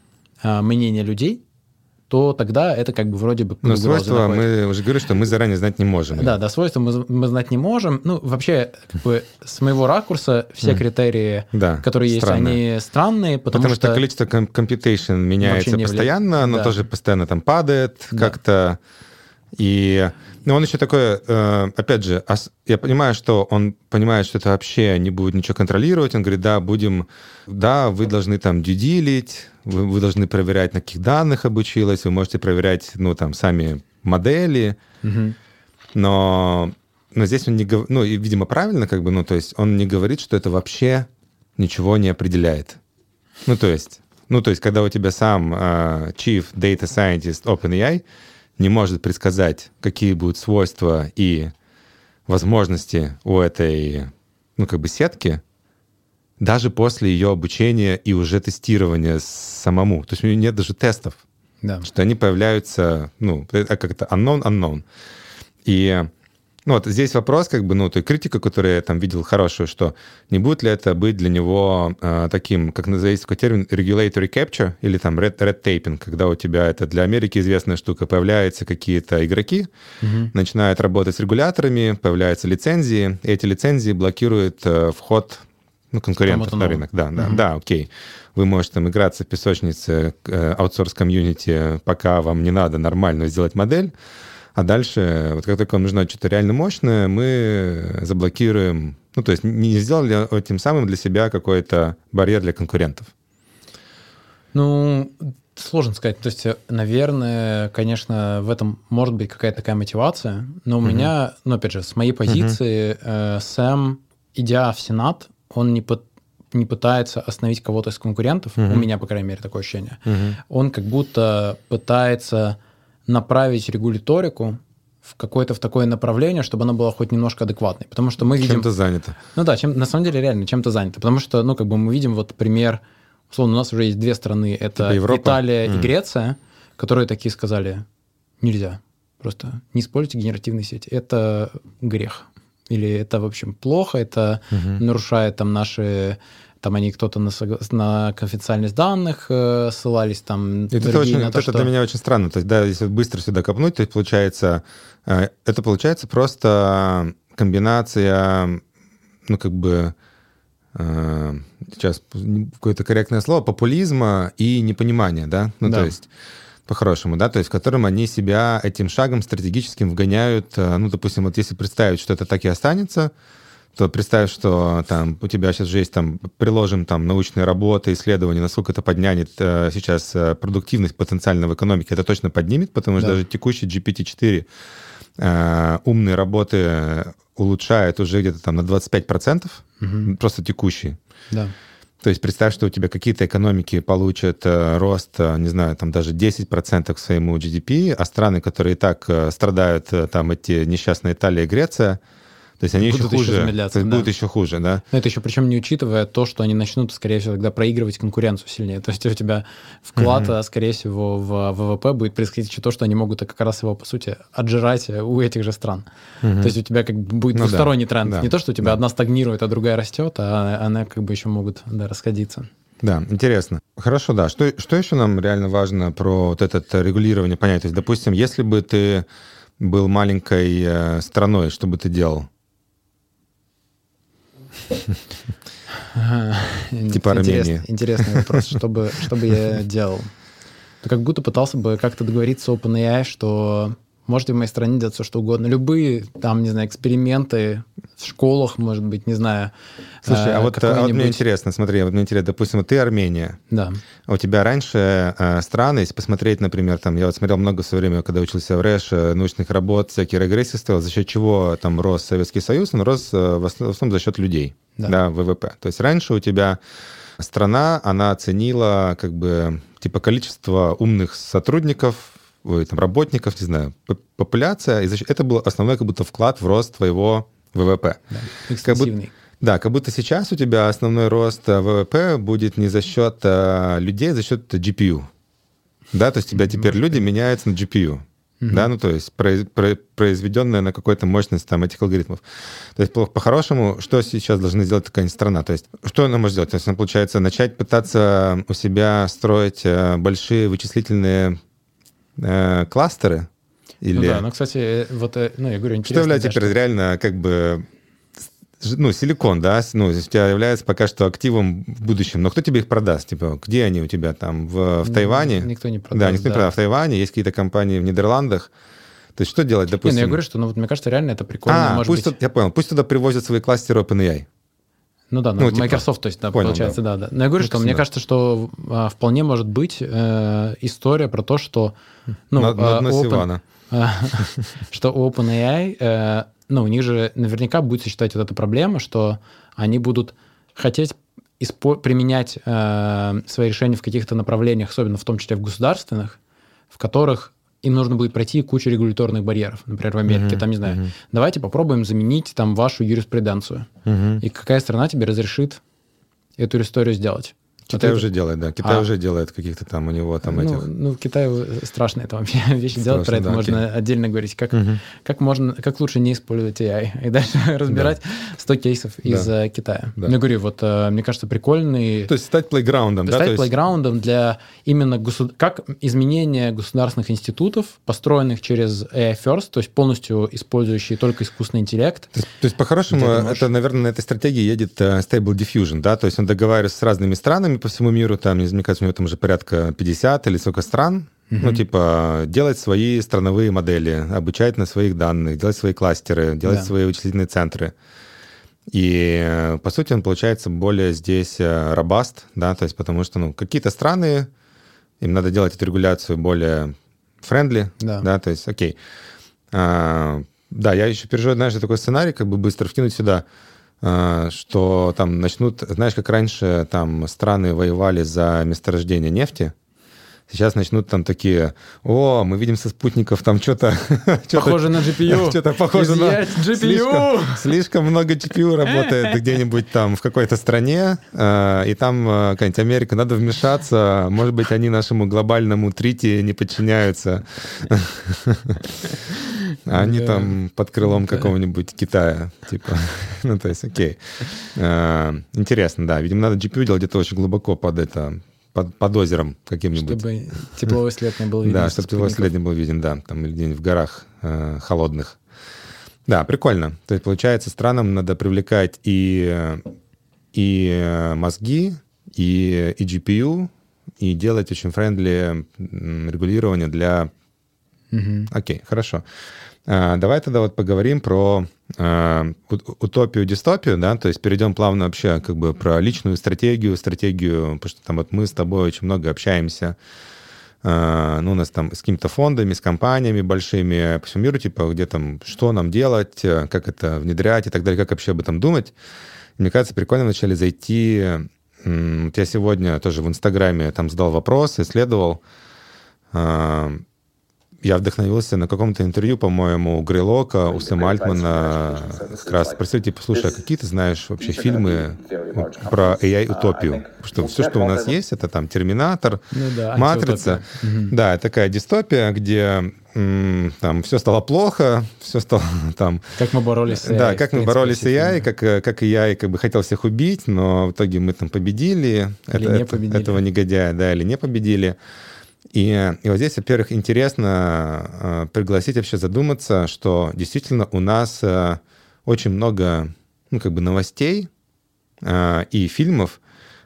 э, мнение людей, то тогда это как бы вроде бы... Но свойства мы уже говорили, что мы заранее знать не можем. Да, да, свойства мы, мы знать не можем. Ну, вообще, как бы, с моего ракурса все критерии, да, которые странные. есть, они странные, потому, потому что... что количество computation меняется постоянно, оно да. тоже постоянно там падает да. как-то. И ну, он еще такой, э, опять же, я понимаю, что он понимает, что это вообще не будет ничего контролировать. Он говорит, да, будем, да, вы должны там дюдилить, вы, вы должны проверять, на каких данных обучилась, вы можете проверять, ну, там, сами модели, угу. но, но здесь он не говорит, ну, и, видимо, правильно, как бы, ну, то есть он не говорит, что это вообще ничего не определяет. Ну, то есть, ну, то есть, когда у тебя сам uh, Chief Data Scientist OpenAI не может предсказать, какие будут свойства и возможности у этой, ну, как бы сетки, даже после ее обучения и уже тестирования самому. То есть у нее нет даже тестов. Да. Что они появляются, ну, как-то unknown, unknown. И ну вот здесь вопрос, как бы, ну, той критика, которую я там видел хорошую, что не будет ли это быть для него э, таким, как называется такой термин, regulatory capture или там red, red taping, когда у тебя это для Америки известная штука, появляются какие-то игроки, угу. начинают работать с регуляторами, появляются лицензии, и эти лицензии блокируют э, вход ну, конкурентов на рынок. Да, да, угу. да, окей. Вы можете там играться в песочнице э, open source community, пока вам не надо нормально сделать модель, а дальше, вот как только вам нужно что-то реально мощное, мы заблокируем, ну, то есть не сделали этим самым для себя какой-то барьер для конкурентов. Ну, сложно сказать. То есть, наверное, конечно, в этом может быть какая-то такая мотивация, но у угу. меня, ну, опять же, с моей позиции, угу. э, Сэм, идя в Сенат, он не, под, не пытается остановить кого-то из конкурентов, угу. у меня, по крайней мере, такое ощущение. Угу. Он как будто пытается направить регуляторику в какое-то в такое направление, чтобы оно было хоть немножко адекватной. Потому что мы видим... Чем-то занято. Ну да, чем, на самом деле реально чем-то занято. Потому что, ну, как бы мы видим вот пример, условно, у нас уже есть две страны, это типа Италия mm. и Греция, которые такие сказали, нельзя, просто не используйте генеративные сети, это грех. Или это, в общем, плохо, это угу. нарушает там наши там они кто-то на, на конфиденциальность данных э, ссылались, там... Это, очень, то, это что... для меня очень странно. То есть, да, если быстро сюда копнуть, то есть получается, э, это получается просто комбинация, ну, как бы, э, сейчас какое-то корректное слово, популизма и непонимания, да? Ну, да. то есть по-хорошему, да, то есть в котором они себя этим шагом стратегическим вгоняют, э, ну, допустим, вот если представить, что это так и останется, то представь, что там у тебя сейчас же есть там, приложим там научные работы, исследования, насколько это поднянет э, сейчас э, продуктивность потенциально в экономике, это точно поднимет, потому что да. даже текущий GPT-4 э, умные работы улучшает уже где-то там на 25%, угу. просто текущий. Да. То есть представь, что у тебя какие-то экономики получат э, рост, э, не знаю, там даже 10% к своему GDP, а страны, которые и так э, страдают, э, там эти несчастные Италия и Греция, то есть они еще хуже. Еще замедляться, то есть да. будут еще хуже, да. Но это еще причем не учитывая то, что они начнут, скорее всего, тогда проигрывать конкуренцию сильнее. То есть у тебя вклад, mm-hmm. скорее всего, в ВВП будет происходить еще то, что они могут как раз его, по сути, отжирать у этих же стран. Mm-hmm. То есть у тебя как бы будет ну, двусторонний да. тренд. Да. Не то, что у тебя да. одна стагнирует, а другая растет, а она как бы еще могут да, расходиться. Да, интересно. Хорошо, да. Что, что еще нам реально важно про вот это регулирование понять? То есть, допустим, если бы ты был маленькой э, страной, что бы ты делал? Типа Армении. Интересный вопрос. Что бы, я делал? Ты как будто пытался бы как-то договориться с OpenAI, что можете в моей стране делать все, что угодно. Любые, там, не знаю, эксперименты в школах, может быть, не знаю. Слушай, а, вот, а вот мне интересно, смотри, вот мне интересно, допустим, ты Армения. Да. А у тебя раньше э, страны, если посмотреть, например, там, я вот смотрел много в свое время, когда учился в РЭШ, э, научных работ, всякие регрессии стоял, за счет чего там рос Советский Союз, он рос э, в основном за счет людей, да. да, ВВП. То есть раньше у тебя страна, она оценила как бы типа количество умных сотрудников ой, там, работников, не знаю, популяция, это был основной как будто вклад в рост твоего ВВП. Да, как будто, да, как будто сейчас у тебя основной рост э, ВВП будет не за счет а, людей, а за счет GPU. Да, то есть у тебя теперь люди меняются на GPU. Mm-hmm. Да, ну то есть произведенная на какой-то мощность там этих алгоритмов. То есть по-хорошему, что сейчас должны сделать такая страна? То есть что она может сделать? То есть она, получается, начать пытаться у себя строить э, большие вычислительные э, кластеры? Или... Ну да, ну, кстати, вот, ну, я говорю, интересно. Что является теперь что... реально как бы ну, силикон, да, ну, у тебя является пока что активом в будущем, но кто тебе их продаст? Типа, где они у тебя там? В, в Тайване? Никто не продаст. Да, никто не продаст. В Тайване есть какие-то компании в Нидерландах. То есть что делать, допустим? Не, ну я говорю, что, ну, вот, мне кажется, реально это прикольно. А, может пусть быть... я понял, пусть туда привозят свои кластеры OpenAI. Ну да, ну, ну типа, Microsoft, то есть, да, понял, получается, да. да, да. Но я говорю, что мне кажется, что а, вполне может быть э, история про то, что... Ну, на, на, на Open, что OpenAI э, ну, у них же наверняка будет существовать вот эта проблема, что они будут хотеть испо- применять э, свои решения в каких-то направлениях, особенно в том числе в государственных, в которых им нужно будет пройти кучу регуляторных барьеров. Например, в Америке, uh-huh, там, не знаю, uh-huh. давайте попробуем заменить там вашу юриспруденцию. Uh-huh. И какая страна тебе разрешит эту историю сделать? Китай вот уже делает, да. Китай а. уже делает каких-то там у него там ну, этих... Ну, Китай страшно это вообще вещи делать, про это да, можно окей. отдельно говорить. Как, угу. как, можно, как лучше не использовать AI и дальше разбирать да. 100 кейсов да. из uh, Китая. Да. Ну, я говорю, вот uh, мне кажется, прикольный... То есть стать плейграундом, да? Стать есть... плейграундом для именно государ... как изменение государственных институтов, построенных через AI First, то есть полностью использующие только искусственный интеллект. То есть, то есть по-хорошему, это, наверное, на этой стратегии едет uh, Stable Diffusion, да? То есть он договаривается с разными странами, по всему миру, там, не мне кажется, у него там уже порядка 50 или сколько стран, mm-hmm. ну, типа, делать свои страновые модели, обучать на своих данных, делать свои кластеры, делать да. свои вычислительные центры. И, по сути, он получается более здесь э, робаст, да, то есть потому что, ну, какие-то страны, им надо делать эту регуляцию более friendly, да, да то есть, окей. А, да, я еще переживаю, знаешь, такой сценарий, как бы быстро вкинуть сюда – Э, что там начнут, знаешь, как раньше там страны воевали за месторождение нефти, Сейчас начнут там такие, о, мы видим со спутников там что-то... Похоже на GPU. Что-то похоже на... GPU! Слишком, слишком много GPU работает где-нибудь там в какой-то стране, э, и там э, какая-нибудь Америка, надо вмешаться, может быть, они нашему глобальному treaty не подчиняются. А они там под крылом какого-нибудь Китая, типа. ну, то есть, окей. Э, интересно, да. Видимо, надо GPU делать где-то очень глубоко под это, под, под озером каким-нибудь. Чтобы тепловой след не был виден. Да, чтобы тепловой след не был виден, да. Там где-нибудь в горах э, холодных. Да, прикольно. То есть, получается, странам надо привлекать и, и мозги, и, и GPU, и делать очень френдли регулирование для Угу. Окей, хорошо. А, давай тогда вот поговорим про а, утопию, дистопию, да, то есть перейдем плавно вообще как бы про личную стратегию, стратегию, потому что там вот мы с тобой очень много общаемся, а, ну, у нас там с какими-то фондами, с компаниями большими по всему миру, типа, где там, что нам делать, как это внедрять и так далее, как вообще об этом думать. Мне кажется, прикольно вначале зайти, я сегодня тоже в Инстаграме там задал вопрос, исследовал, я вдохновился на каком-то интервью, по-моему, у Грилока, у Сэма Альтмана, как раз спросил, типа, слушай, а какие ты знаешь вообще фильмы про AI-утопию? Что все, что у нас есть, это там «Терминатор», ну, да, «Матрица». Да, такая дистопия, где там все стало плохо, все стало там... Как мы боролись с AI. Да, как мы боролись с AI, как, э, как AI как бы хотел всех убить, но в итоге мы там победили, или это, не победили. этого негодяя, да, или не победили. И, и вот здесь, во-первых, интересно э, пригласить вообще задуматься, что действительно у нас э, очень много ну, как бы новостей э, и фильмов,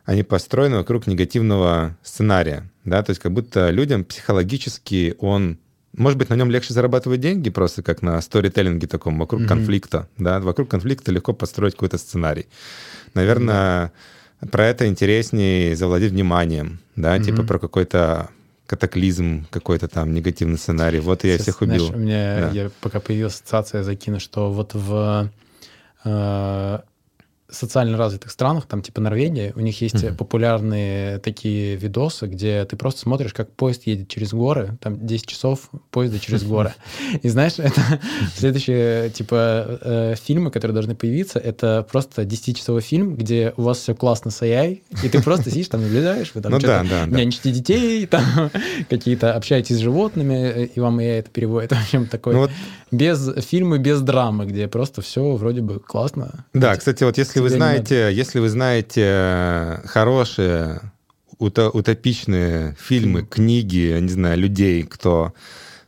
они построены вокруг негативного сценария, да, то есть как будто людям психологически он, может быть, на нем легче зарабатывать деньги, просто как на сторителлинге таком, вокруг mm-hmm. конфликта, да, вокруг конфликта легко построить какой-то сценарий. Наверное, mm-hmm. про это интереснее завладеть вниманием, да, mm-hmm. типа про какой-то катаклизм какой-то там, негативный сценарий. Вот я всех убил. Знаешь, у меня, да. я, пока появилась ассоциация, закину, что вот в... Э, социально развитых странах, там типа Норвегия, у них есть mm-hmm. популярные такие видосы, где ты просто смотришь, как поезд едет через горы, там 10 часов поезда через горы. И знаешь, это следующие типа э, фильмы, которые должны появиться, это просто 10-часовой фильм, где у вас все классно с AI, и ты просто сидишь там, наблюдаешь, вы там ну, да, да, нянчите детей, там какие-то общаетесь с животными, и вам AI это переводит. В общем, такой ну, вот... без фильмы, без драмы, где просто все вроде бы классно. Да, кстати, вот если вы знаете, если вы знаете э, хорошие утопичные фильмы, книги, я не знаю, людей, кто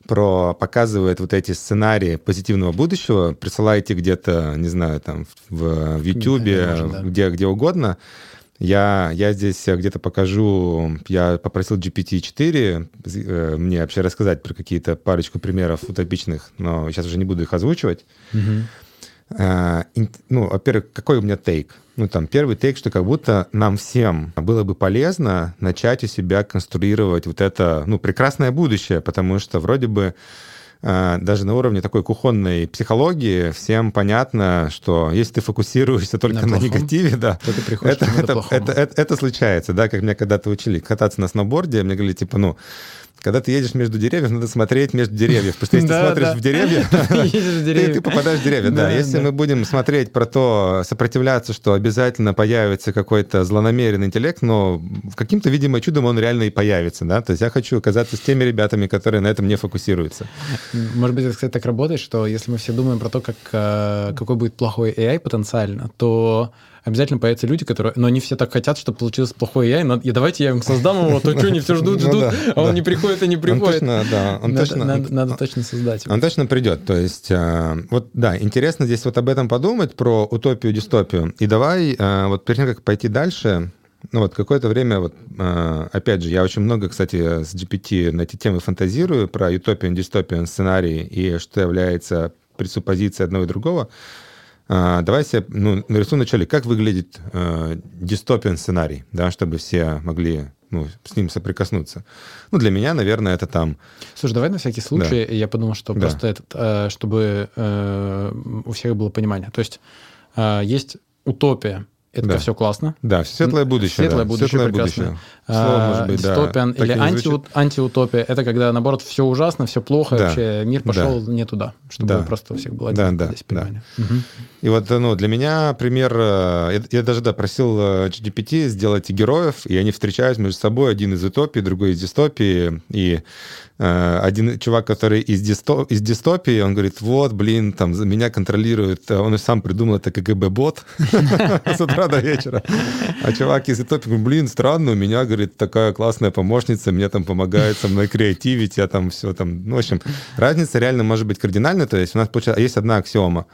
про показывает вот эти сценарии позитивного будущего, присылайте где-то, не знаю, там в, в YouTube, да. где, где угодно. Я, я здесь где-то покажу, я попросил GPT-4 э, мне вообще рассказать про какие-то парочку примеров утопичных, но сейчас уже не буду их озвучивать. Угу. Э, ну, во-первых, какой у меня тейк? Ну, там, первый тейк, что как будто нам всем было бы полезно начать у себя конструировать вот это, ну, прекрасное будущее, потому что вроде бы э, даже на уровне такой кухонной психологии всем понятно, что если ты фокусируешься только на, на негативе, да, то ты это, это, это, это, это случается, да, как меня когда-то учили кататься на сноуборде, мне говорили, типа, ну, когда ты едешь между деревьев, надо смотреть между деревьев. Потому что если ты смотришь в деревья, ты попадаешь в деревья. Да, если мы будем смотреть про то, сопротивляться, что обязательно появится какой-то злонамеренный интеллект, но каким-то, видимо, чудом он реально и появится. Да? То есть я хочу оказаться с теми ребятами, которые на этом не фокусируются. Может быть, кстати, так работает, что если мы все думаем про то, как, э, какой будет плохой AI потенциально, то обязательно появятся люди, которые... Но они все так хотят, чтобы получился плохой AI, но и давайте я им создам его, то что, они все ждут, ну ждут, а он не приходит и не приходит. Точно, да, он надо, точно... Надо, надо точно создать. Он точно придет. То есть, э, вот, да, интересно здесь вот об этом подумать, про утопию, дистопию. И давай, э, вот перед тем, как пойти дальше, ну вот какое-то время, вот, э, опять же, я очень много, кстати, с GPT на эти темы фантазирую про утопию, дистопию, сценарий и что является пресуппозицией одного и другого. А, давай себе ну, нарисуем вначале, как выглядит э, дистопиан сценарий, да, чтобы все могли ну, с ним соприкоснуться. Ну, для меня, наверное, это там... Слушай, давай на всякий случай, да. я подумал, что да. просто этот, э, чтобы э, у всех было понимание. То есть э, есть утопия, это да. все классно. Да, светлое будущее. Светлое да. будущее, светлое прекрасно. Будущее. Слово, может быть, Дистопиан да, или анти, антиутопия. Это когда, наоборот, все ужасно, все плохо, да. вообще мир пошел да. не туда, чтобы да. просто у всех было да, да, здесь понимание. Да. Угу. И вот ну, для меня пример... Э, я, я даже да, просил э, GPT сделать героев, и они встречаются между собой, один из утопии, другой из дистопии, и Э, один чувак, который из, дисто, из дистопии, он говорит, вот, блин, там, меня контролирует, э, он и сам придумал это КГБ-бот с утра до вечера. А чувак из дистопии говорит, блин, странно, у меня, говорит, такая классная помощница, мне там помогает со мной креативить, я там все там... Ну, в общем, разница реально может быть кардинальная, то есть у нас получается, есть одна аксиома.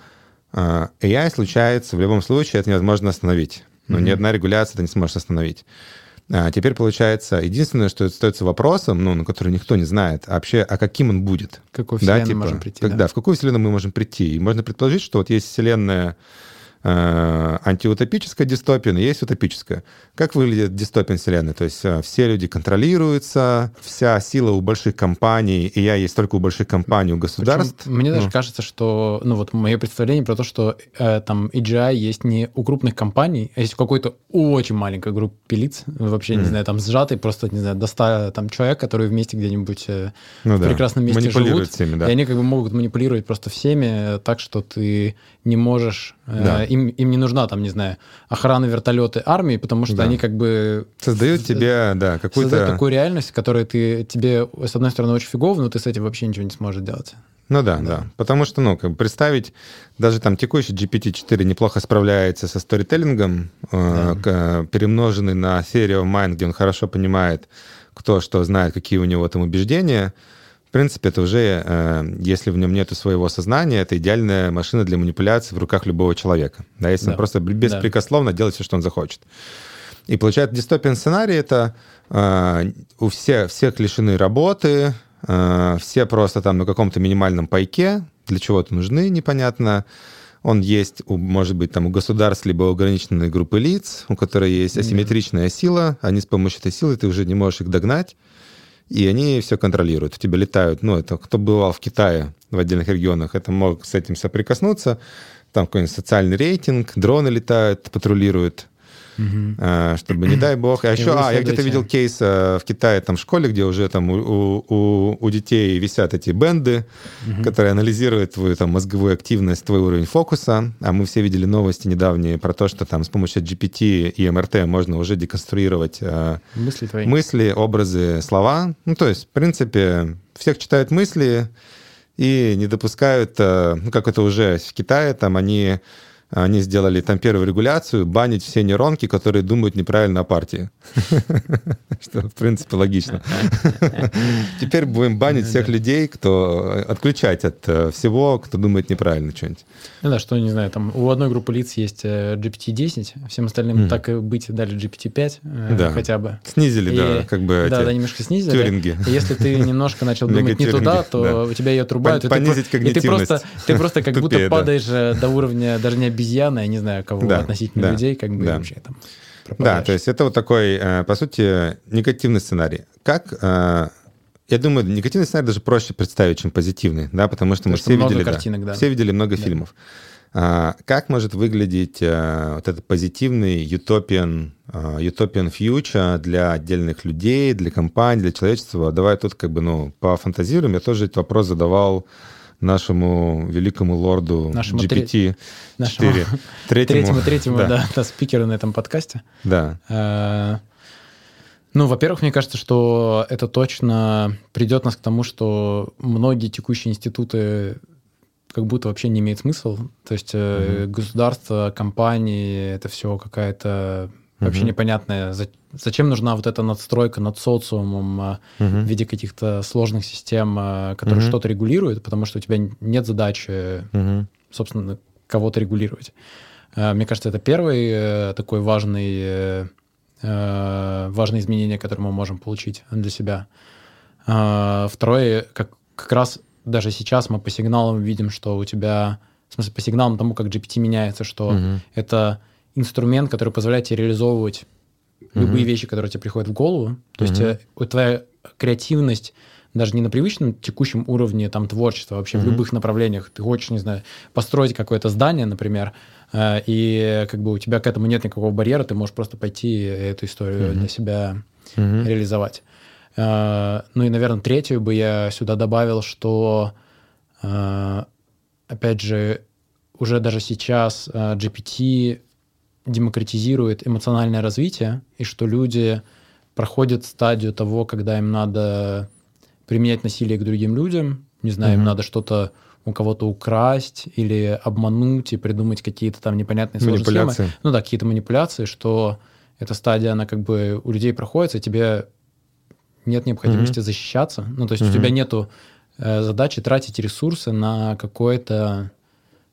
Э, AI случается в любом случае, это невозможно остановить. Но ни одна регуляция это не сможет остановить. А теперь получается, единственное, что остается вопросом, ну, на который никто не знает, а вообще, а каким он будет? В какую вселенную да, типа, можем прийти? Как, да. в какую вселенную мы можем прийти? И можно предположить, что вот есть вселенная антиутопическая дистопия, но есть утопическая. Как выглядит дистопия вселенной? То есть э, все люди контролируются, вся сила у больших компаний, и я есть только у больших компаний, у государств. Причем мне ну. даже кажется, что, ну вот мое представление про то, что э, там AGI есть не у крупных компаний, а есть у какой-то очень маленькой группы лиц, вообще, mm. не знаю, там сжатый, просто, не знаю, до 100 там, человек, которые вместе где-нибудь э, ну, в да. прекрасном месте живут. Всеми, да. И они как бы могут манипулировать просто всеми так, что ты не можешь да им, им не нужна, там, не знаю, охрана вертолеты армии, потому что да. они как бы... Создают тебе, да, какую-то... Создают такую реальность, которая ты, тебе, с одной стороны, очень фигово, но ты с этим вообще ничего не сможешь делать. Ну да, да, да. Потому что, ну, как бы представить, даже там текущий GPT-4 неплохо справляется со сторителлингом, э, да. э, перемноженный на Theory of Mind, где он хорошо понимает, кто что знает, какие у него там убеждения, в принципе, это уже, э, если в нем нет своего сознания, это идеальная машина для манипуляции в руках любого человека. Да, если да. он просто беспрекословно да. делает все, что он захочет. И получается, дистопиан сценарий — это э, у всех, всех лишены работы, э, все просто там на каком-то минимальном пайке, для чего-то нужны, непонятно. Он есть, у, может быть, там у государств, либо у ограниченной группы лиц, у которой есть асимметричная сила, они с помощью этой силы, ты уже не можешь их догнать и они все контролируют. У тебя летают, ну, это кто бывал в Китае в отдельных регионах, это мог с этим соприкоснуться. там какой-нибудь социальный рейтинг, дроны летают, патрулируют, угу. чтобы, не дай бог. А еще, а, я где-то видел кейс э, в Китае, там, в школе, где уже там у, у, у детей висят эти бенды, угу. которые анализируют твою там мозговую активность, твой уровень фокуса. А мы все видели новости недавние про то, что там с помощью GPT и МРТ можно уже деконструировать э, мысли, твои. мысли образы, слова. Ну, то есть, в принципе, всех читают мысли и не допускают, ну, как это уже в Китае, там они они сделали там первую регуляцию, банить все нейронки, которые думают неправильно о партии. Что, в принципе, логично. Теперь будем банить всех людей, кто отключать от э, всего, кто думает неправильно что-нибудь. Ну да, что, не знаю, там у одной группы лиц есть GPT-10, всем остальным так и быть дали GPT-5 э, хотя бы. Снизили, да, как бы Да, да, немножко снизили. Тюринги. Если ты немножко начал думать не туда, то у тебя ее отрубают. Понизить когнитивность. Ты просто как будто падаешь э, до уровня даже не обезьяны, я не знаю, кого да, относительно да, людей, как бы да. вообще там пропадаешь. Да, то есть это вот такой, э, по сути, негативный сценарий. Как э, я думаю, негативный сценарий даже проще представить, чем позитивный, да, потому что потому мы что все видели, картинок, да, да. все видели много да. фильмов. А, как может выглядеть а, вот этот позитивный utopian, а, utopian future для отдельных людей, для компаний, для человечества? Давай тут как бы, ну, пофантазируем. Я тоже этот вопрос задавал нашему великому лорду нашему GPT-4. Нашему третьему, третьему, да. Да, да, спикеру на этом подкасте. Да. А, ну, во-первых, мне кажется, что это точно придет нас к тому, что многие текущие институты как будто вообще не имеет смысла. То есть угу. государство, компании, это все какая-то вообще непонятная Зачем нужна вот эта надстройка над социумом угу. в виде каких-то сложных систем, а, которые угу. что-то регулируют, потому что у тебя нет задачи, угу. собственно, кого-то регулировать. А, мне кажется, это первый э, такой важный, э, важное изменение, которое мы можем получить для себя. Второе, как, как раз даже сейчас мы по сигналам видим, что у тебя, в смысле, по сигналам тому, как GPT меняется, что угу. это инструмент, который позволяет тебе реализовывать любые вещи, которые тебе приходят в голову. То есть э, твоя креативность даже не на привычном текущем уровне там творчества, вообще в любых направлениях. Ты хочешь, не знаю, построить какое-то здание, например, э, и как бы у тебя к этому нет никакого барьера, ты можешь просто пойти эту историю для себя реализовать. Э, ну и, наверное, третью бы я сюда добавил, что, опять же, уже даже сейчас GPT демократизирует эмоциональное развитие, и что люди проходят стадию того, когда им надо применять насилие к другим людям, не знаю, mm-hmm. им надо что-то у кого-то украсть или обмануть и придумать какие-то там непонятные сложные схемы. Ну да, какие-то манипуляции, что эта стадия, она как бы у людей проходит, и тебе нет необходимости mm-hmm. защищаться. Ну, то есть mm-hmm. у тебя нету э, задачи тратить ресурсы на какое-то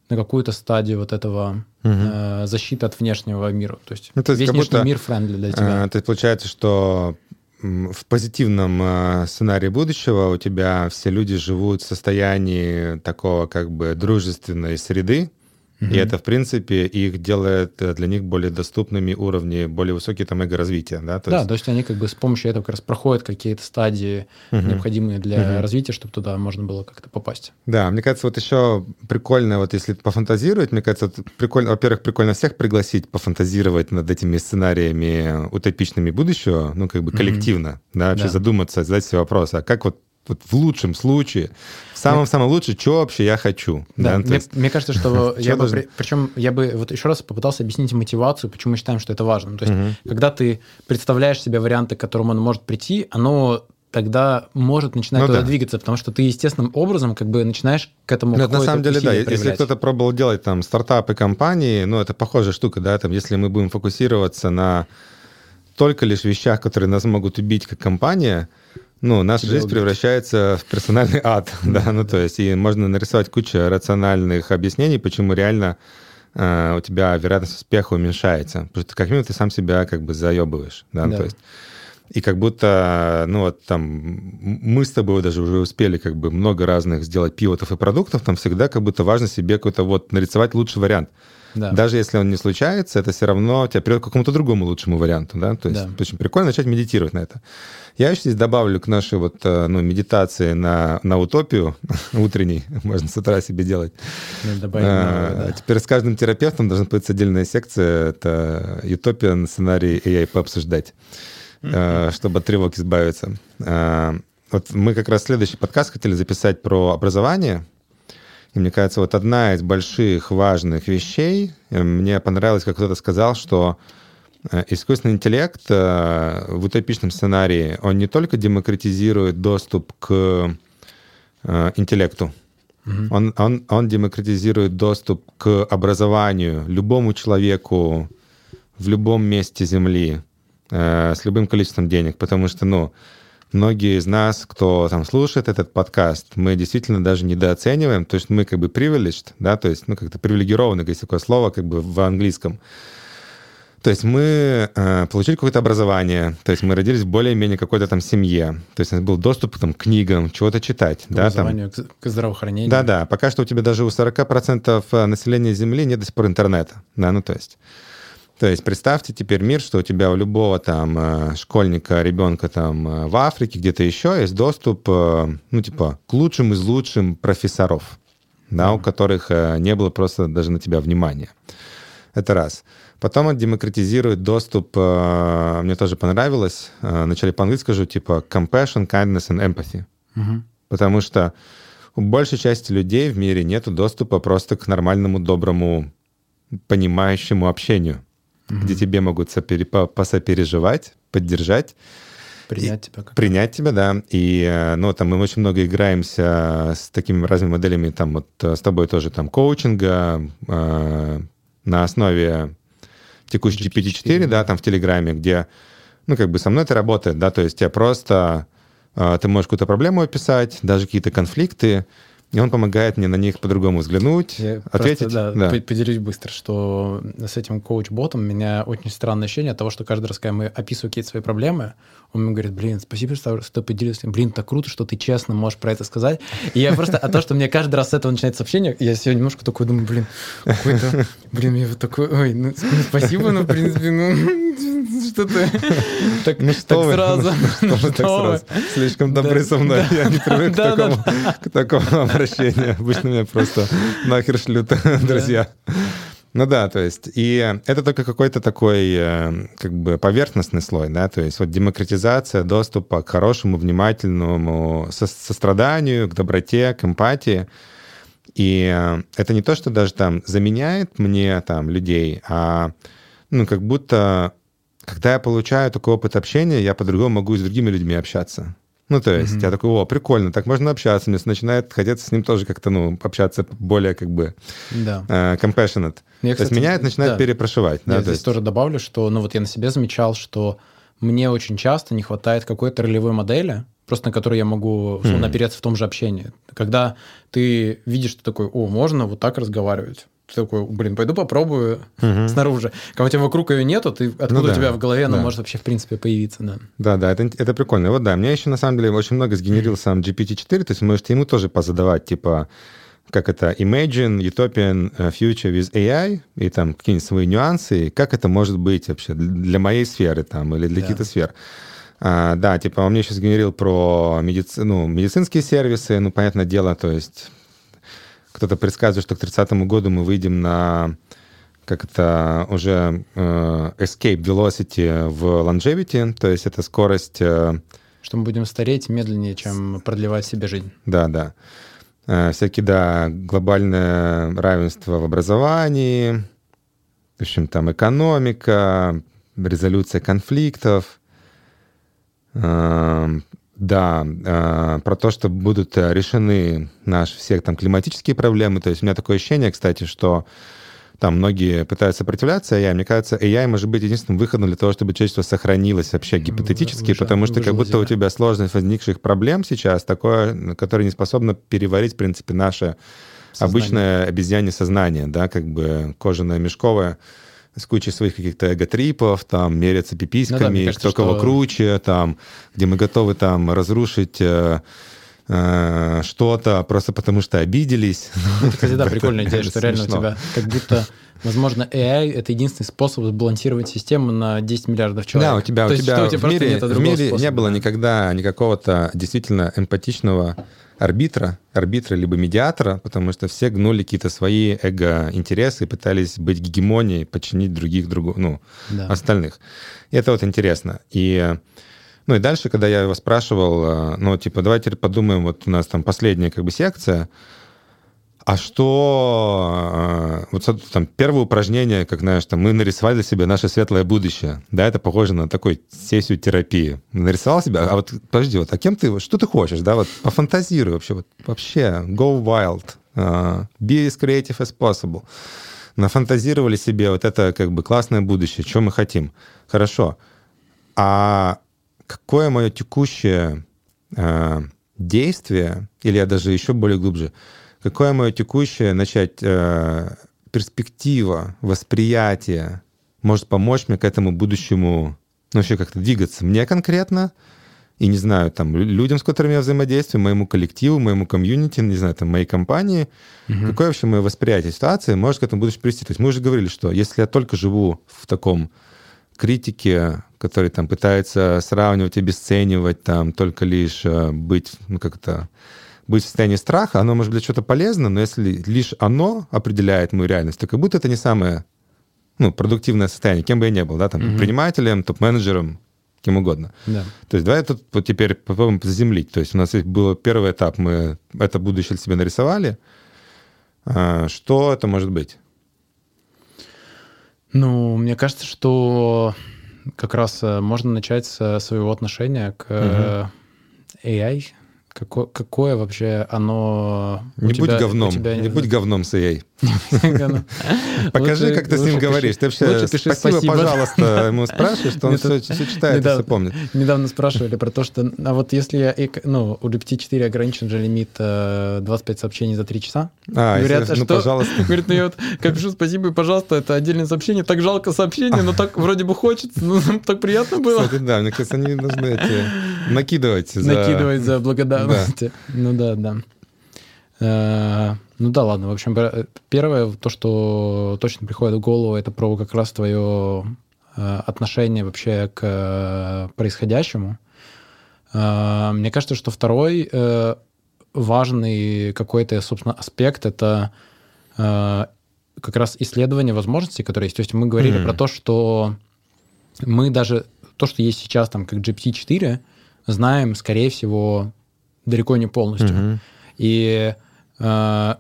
на какую-то стадию вот этого угу. э, защиты от внешнего мира. То есть, ну, то есть весь внешний будто, мир френдли для тебя. Э, то есть получается, что в позитивном э, сценарии будущего у тебя все люди живут в состоянии такого как бы дружественной среды, и это, в принципе, их делает э, для них более доступными уровни, более высокие там эго-развития. Да, то, да есть... то есть они как бы с помощью этого как раз проходят какие-то стадии, угу. необходимые для угу. развития, чтобы туда можно было как-то попасть. Да, мне кажется, вот еще прикольно, вот если пофантазировать, мне кажется, прикольно, во-первых, прикольно всех пригласить пофантазировать над этими сценариями утопичными будущего, ну, как бы коллективно, угу. да, вообще да. задуматься, задать себе вопрос, а как вот вот в лучшем случае, в самом-самом лучшем, что вообще я хочу. Да, да? Мне, есть, мне кажется, что я бы, должен... причем я бы вот еще раз попытался объяснить мотивацию, почему мы считаем, что это важно. То есть, угу. когда ты представляешь себе варианты, к которым он может прийти, оно тогда может начинать ну, туда да. двигаться, потому что ты естественным образом как бы начинаешь к этому Нет, на самом деле, да. Проявлять. Если кто-то пробовал делать там стартапы компании, ну, это похожая штука, да, там, если мы будем фокусироваться на только лишь вещах, которые нас могут убить как компания, ну, наша Тебя жизнь убить. превращается в персональный ад, да, ну, то есть, и можно нарисовать кучу рациональных объяснений, почему реально э, у тебя вероятность успеха уменьшается, потому что как минимум ты сам себя как бы заебываешь, да, да. то есть, и как будто, ну, вот там, мы с тобой даже уже успели как бы много разных сделать пивотов и продуктов, там всегда как будто важно себе какой-то вот нарисовать лучший вариант. Да. даже если он не случается, это все равно тебя приведет к какому-то другому лучшему варианту, да, то есть Да. очень прикольно начать медитировать на это. Я еще здесь добавлю к нашей вот, э, ну, медитации на, на утопию утренней, можно с утра себе делать. Надо добавить А, да. Теперь с каждым терапевтом должна быть отдельная секция, это утопия, сценарий AI пообсуждать, э, чтобы от тревог избавиться. А, Вот мы как раз следующий подкаст хотели записать про образование, и мне кажется, вот одна из больших важных вещей, э, мне понравилось, как кто-то сказал, что э, искусственный интеллект э, в утопичном сценарии, он не только демократизирует доступ к интеллекту, он, он, он демократизирует доступ к образованию любому человеку в любом месте Земли э, с любым количеством денег, потому что, ну, многие из нас, кто там слушает этот подкаст, мы действительно даже недооцениваем, то есть мы как бы privileged, да, то есть, ну, как-то привилегированы, есть такое слово как бы в английском. То есть мы э, получили какое-то образование, то есть мы родились в более-менее какой-то там семье, то есть у нас был доступ там, к книгам, чего-то читать. К да, там. образованию, к, к здравоохранению. Да-да, пока что у тебя даже у 40% населения Земли нет до сих пор интернета. Да, ну то есть... То есть представьте теперь мир, что у тебя у любого там э, школьника, ребенка там э, в Африке, где-то еще есть доступ, э, ну типа, к лучшим из лучшим профессоров, да, у которых не было просто даже на тебя внимания. Это раз. Потом он демократизирует доступ, мне тоже понравилось, вначале по-английски скажу, типа compassion, kindness and empathy. Мгм. Потому что у большей части людей в мире нет доступа просто к нормальному, доброму, понимающему общению, где тебе могут сопери- по- посопереживать, поддержать, Принять тебя как... принять тебя, да. И, э, ну, там мы очень много играемся с такими разными моделями, там, вот э, с тобой тоже там коучинга э, на основе текущей GPT-4, да, там в Телеграме, где, ну, как бы со мной это работает, да, то есть я просто, э, ты можешь какую-то проблему описать, даже какие-то конфликты, и он помогает мне на них по-другому взглянуть, Я ответить. Просто, да, по- поделюсь быстро, что с этим коуч-ботом у меня очень странное ощущение от того, что каждый раз, когда мы описываем какие-то свои проблемы, он мне говорит, блин, спасибо, что что ты поделился. Блин, так круто, что ты честно можешь про это сказать. И я просто, а то, что мне каждый раз с этого начинает сообщение, я сегодня немножко такой думаю, блин, какой-то, блин, я вот такой, ой, ну, ну, спасибо, но, в принципе, ну, что ты так, Ну что так вы, сразу, ну ну что так сразу? Слишком добры Да, со мной, да, я не привык к да, такому, к такому обращению. Обычно меня просто нахер шлют друзья. Ну да, то есть, и это только какой-то такой э, как бы поверхностный слой, да, то есть вот демократизация доступа к хорошему, внимательному со- состраданию, к доброте, к эмпатии. И э, это не то, что даже там заменяет мне там людей, а ну как будто когда я получаю такой опыт общения, я по-другому могу и с другими людьми общаться. Ну, то есть, Мгм. я такой, о, прикольно, так можно общаться. Мне начинает хотеться с ним тоже как-то, ну, общаться более, как бы, Да. э, compassionate. Я, то есть, кстати, меня это начинает да. перепрошивать. Да, Я то здесь есть- тоже добавлю, что, ну вот я на себе замечал, что мне очень часто не хватает какой-то ролевой модели, просто на которую я могу условно, Мгм. опереться в том же общении. Когда ты видишь, что такой, о, можно вот так разговаривать. Ты такой, блин, пойду попробую Мгм. снаружи. Когда у тебя вокруг ее нету, ты, откуда Ну да, у тебя в голове она да. может вообще в принципе появиться, да. Да, да, это, это прикольно. И Вот да, мне еще на самом деле очень много сгенерил сам GPT-4, то есть можете ему тоже позадавать, типа, как это Imagine Utopian э, Future with AI, и там какие-нибудь свои нюансы, и как это может быть вообще для моей сферы там или для Да. каких-то сфер. А, да, типа он мне сейчас генерил про медици... ну, медицинские сервисы, ну, понятное дело, то есть кто-то предсказывает, что к 30 году мы выйдем на как это уже э, escape velocity в longevity, то есть это скорость, э, Что мы будем стареть медленнее, чем продлевать себе жизнь. да, да, Э, всякие, да, глобальное равенство в образовании, в общем, там экономика, резолюция конфликтов, Э, да, э, про то, что будут э, решены наши все там климатические проблемы. То есть у меня такое ощущение, кстати, что там многие пытаются сопротивляться AI. Мне кажется, AI может быть единственным выходом для того, чтобы человечество сохранилось вообще гипотетически, выжа- потому что как будто у Земля. тебя сложность возникших проблем сейчас такое, которое не способно переварить, в принципе, наше Сознание. обычное обезьяне сознание, да, как бы кожаное мешковое с кучей своих каких-то эго-трипов, там, меряться пиписьками, Ну да, кажется, кто кого что- круче, там, где мы готовы там разрушить э, э, что-то просто потому что обиделись. Это, кстати, да, прикольная идея, что реально у тебя как будто, возможно, AI — это единственный способ сбалансировать систему на 10 миллиардов человек. Да, у тебя, у тебя, в мире, в мире не было никогда никакого-то действительно эмпатичного арбитра, арбитра либо медиатора, потому что все гнули какие-то свои эго-интересы и пытались быть гегемонией, подчинить других, другу, ну, да. остальных. И это вот интересно. И ну и дальше, когда я его спрашивал, э, ну, типа, давайте подумаем, вот у нас там последняя как бы секция, а что... Э, вот там первое упражнение, как, знаешь, там мы нарисовали себя наше светлое будущее. Да, это похоже на такую сессию терапии. Нарисовал себя, а вот, подожди, вот, а кем ты, что ты хочешь, да, вот пофантазируй вообще, вот, вообще, go wild, uh, be as creative as possible. Нафантазировали себе вот это как бы классное будущее, что мы хотим. Хорошо. А какое мое текущее э, действие, или я даже еще более глубже, какое мое текущее начать э, перспектива, восприятие может помочь мне к этому будущему ну, вообще как-то двигаться мне конкретно, и, не знаю, там, людям, с которыми я взаимодействую, моему коллективу, моему комьюнити, не знаю, там, моей компании, угу. какое вообще мое восприятие ситуации может к этому будущему привести. То есть мы уже говорили, что если я только живу в таком критике который там пытается сравнивать, обесценивать, там только лишь э, быть, ну как-то быть в состоянии страха, оно может быть что-то полезно, но если лишь оно определяет мою реальность, то как будто это не самое ну, продуктивное состояние, кем бы я ни был, да, там, угу. предпринимателем, топ-менеджером, кем угодно. Да. То есть давай тут вот теперь попробуем заземлить. То есть у нас был первый этап, мы это будущее себе нарисовали. А, что это может быть? Ну, мне кажется, что как раз э, можно начать с своего отношения к угу. AI, Какое, какое вообще оно... Не будь тебя, говном, тебя... не будь говном с AI. Покажи, как ты с ним говоришь. Ты вообще спасибо, пожалуйста, ему спрашиваешь, что он все читает и все помнит. Недавно спрашивали про то, что... А вот если я... Ну, у GPT-4 ограничен же лимит 25 э, сообщений за 3 часа. А, говорят, ну, пожалуйста. Говорит, ну я вот как пишу спасибо и пожалуйста, это отдельное сообщение, так жалко сообщение, но так вроде бы хочется, ну так приятно было. Кстати, да, мне кажется, они должны эти накидывать за... Накидывать за благодарность. Ну да, да. Э, ну да, ладно. В общем, первое, то, что точно приходит в голову, это про как раз твое э, отношение вообще к э, происходящему. Мне кажется, что второй важный какой-то, собственно, аспект — это как раз исследование возможностей, которые есть. То есть мы говорили mm-hmm. про то, что мы даже то, что есть сейчас там как GPT-4, знаем, скорее всего, далеко не полностью. Mm-hmm. И э,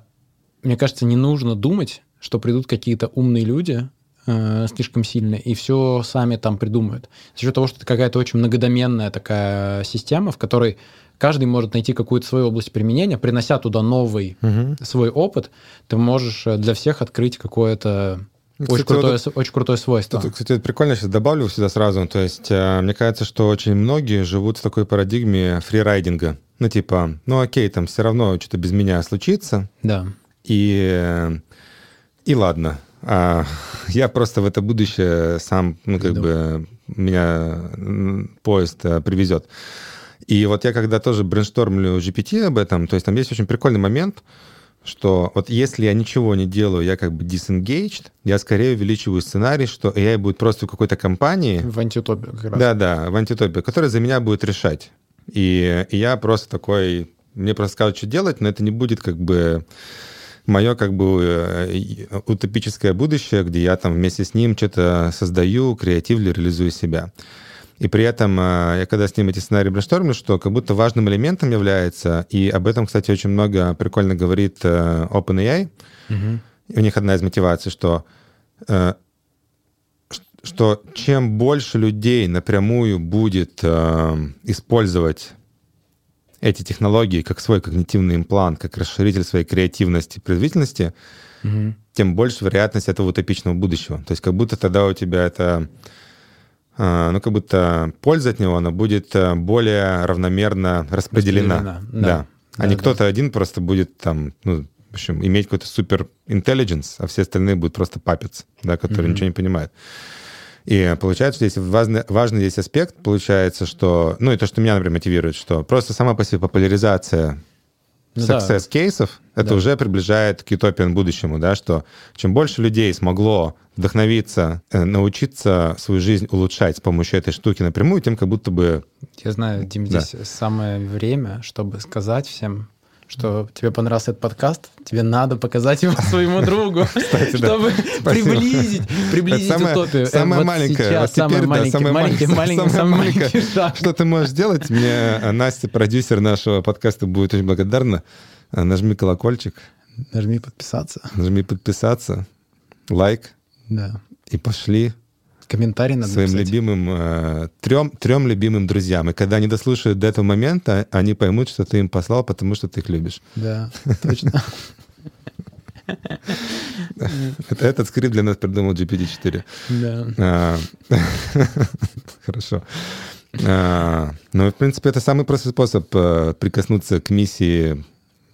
мне кажется, не нужно думать, что придут какие-то умные люди э, слишком сильные и все сами там придумают. За счет того, что это какая-то очень многодоменная такая система, в которой каждый может найти какую-то свою область применения, принося туда новый угу. свой опыт, ты можешь э, для всех открыть какое-то кстати, очень, крутое, вот, очень крутое свойство. Тут, кстати, это прикольно, сейчас добавлю сюда сразу. То есть, э, мне кажется, что очень многие живут в такой парадигме фрирайдинга. Ну, типа, ну окей, там все равно что-то без меня случится. Да. И, и ладно. А, я просто в это будущее сам, ну, как да. бы, меня поезд а, привезет. И вот я когда тоже брейнштормлю GPT об этом, то есть там есть очень прикольный момент, что вот если я ничего не делаю, я как бы disengaged, я скорее увеличиваю сценарий, что AI будет просто в какой-то компании... В антиутопии как раз. Да-да, в антиутопии, которая за меня будет решать. И, и я просто такой, мне просто скажут, что делать, но это не будет как бы мое как бы э, утопическое будущее, где я там вместе с ним что-то создаю, креативно реализую себя. И при этом э, я когда с ним эти сценарии брейнштормлю, что как будто важным элементом является, и об этом, кстати, очень много прикольно говорит э, OpenAI, угу. у них одна из мотиваций, что что чем больше людей напрямую будет э, использовать эти технологии как свой когнитивный имплант, как расширитель своей креативности, производительности, угу. тем больше вероятность этого утопичного будущего. То есть как будто тогда у тебя это, э, ну как будто польза от него, она будет э, более равномерно распределена. распределена да. да. А да, не да. кто-то один просто будет там, ну, в общем, иметь какой-то супер intelligence, а все остальные будут просто папец, да, которые угу. ничего не понимают. И получается, здесь важный, важный здесь аспект, получается, что... Ну, и то, что меня, например, мотивирует, что просто сама по себе популяризация success да. кейсов, это да. уже приближает к утопиан будущему, да, что чем больше людей смогло вдохновиться, э, научиться свою жизнь улучшать с помощью этой штуки напрямую, тем как будто бы... Я знаю, Дим, да. здесь самое время, чтобы сказать всем, что тебе понравился этот подкаст, тебе надо показать его своему другу, чтобы приблизить, приблизить утопию. Самое маленькое, самое маленькое, шаг. Что ты можешь сделать? Мне э, Настя, продюсер нашего подкаста, будет очень благодарна. Э, нажми колокольчик. Нажми подписаться. Нажми подписаться. Лайк. Да. И пошли комментарий надо своим написать. любимым, э, трем, трем любимым друзьям. И когда они дослушают до этого момента, они поймут, что ты им послал, потому что ты их любишь. Да, точно. Этот скрипт для нас придумал GPT-4. Да. А, хорошо. А, ну, в принципе, это самый простой способ э, прикоснуться к миссии.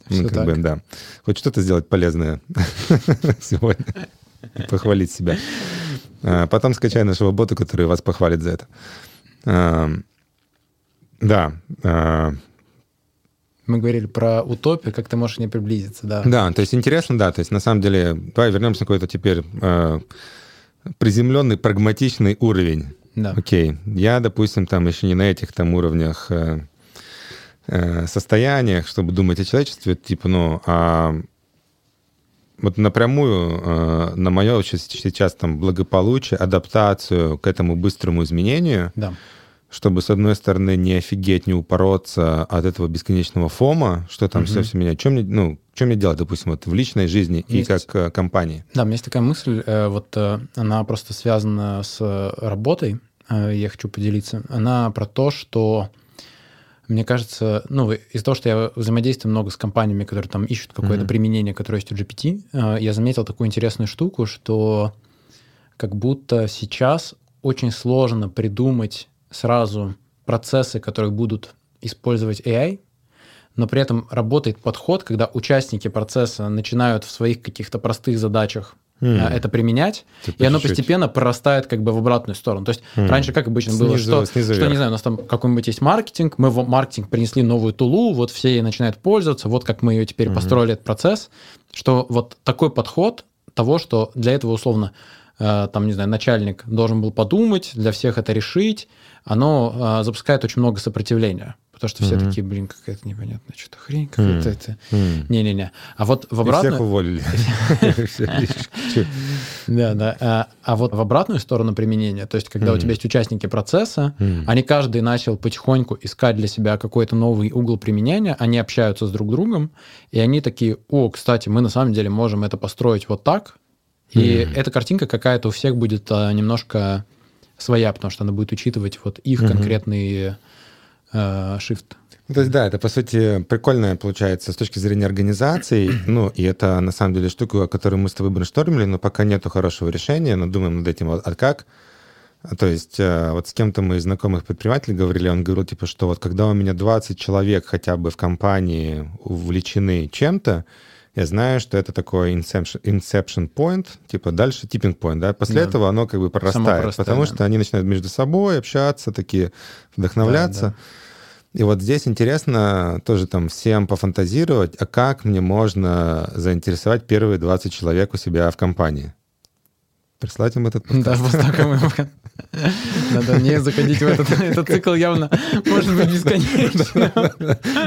Ну, как бы, да. Хоть что-то сделать полезное сегодня. Похвалить себя. А, потом скачай нашего бота, который вас похвалит за это. А, да. А. Мы говорили про утопию, как ты можешь не приблизиться, да. Да, то есть интересно, да. То есть на самом деле, давай вернемся на какой-то теперь приземленный, прагматичный уровень. Да. Окей. Я, допустим, там еще не на этих там уровнях э, э, состояниях, чтобы думать о человечестве, типа, ну, а вот напрямую э, на мое сейчас там благополучие, адаптацию к этому быстрому изменению, да. чтобы, с одной стороны, не офигеть, не упороться от этого бесконечного фома, что там угу. все, все меня, что мне, ну, что мне делать, допустим, вот в личной жизни есть, и как э, компании? Да, у меня есть такая мысль, э, вот она просто связана с работой, я хочу поделиться. Она про то, что мне кажется, ну, из-за того, что я взаимодействую много с компаниями, которые там ищут какое-то mm-hmm. применение, которое есть у GPT, э, я заметил такую интересную штуку, что как будто сейчас очень сложно придумать сразу процессы, которые будут использовать AI, но при этом работает подход, когда участники процесса начинают в своих каких-то простых задачах mm. это применять, типа и оно чуть-чуть. постепенно прорастает как бы в обратную сторону. То есть mm. раньше как обычно снизу, было, что, снизу что не знаю, у нас там какой-нибудь есть маркетинг, мы в маркетинг принесли новую тулу, вот все ей начинают пользоваться, вот как мы ее теперь mm построили этот процесс, что вот такой подход того, что для этого условно э, там, не знаю, начальник должен был подумать, для всех это решить, оно э, запускает очень много сопротивления. Потому что все mm-hmm. такие, блин, какая-то непонятная что-то хрень, какая-то это. Не-не-не. А вот в обратную... всех уволили. Да, да. А, а вот в обратную сторону применения, то есть когда у тебя есть участники процесса, они каждый начал потихоньку искать для себя какой-то новый угол применения, они общаются с друг другом, и они такие, о, кстати, мы на самом деле можем это построить вот так, и эта картинка какая-то у всех будет а, немножко своя, потому что она будет учитывать вот их конкретные shift. То есть, да, это, по сути, прикольная получается с точки зрения организации. Ну, и это, на самом деле, штука, о которой мы с тобой брейнштормили, но пока нету хорошего решения, но думаем над этим, а как? То есть, э, вот с кем-то мы из знакомых предпринимателей говорили, он говорил, типа, что вот когда у меня 20 человек хотя бы в компании увлечены чем-то, я знаю, что это такой inception, inception point, типа дальше tipping point, да, после да. этого оно как бы прорастает, простое, потому да. что они начинают между собой общаться, такие вдохновляться. Да, да. И вот здесь интересно тоже там всем пофантазировать, а как мне можно заинтересовать первые 20 человек у себя в компании? Прислать им этот подкаст. Да, вот так мы Надо не заходить в этот, этот цикл явно может быть бесконечным.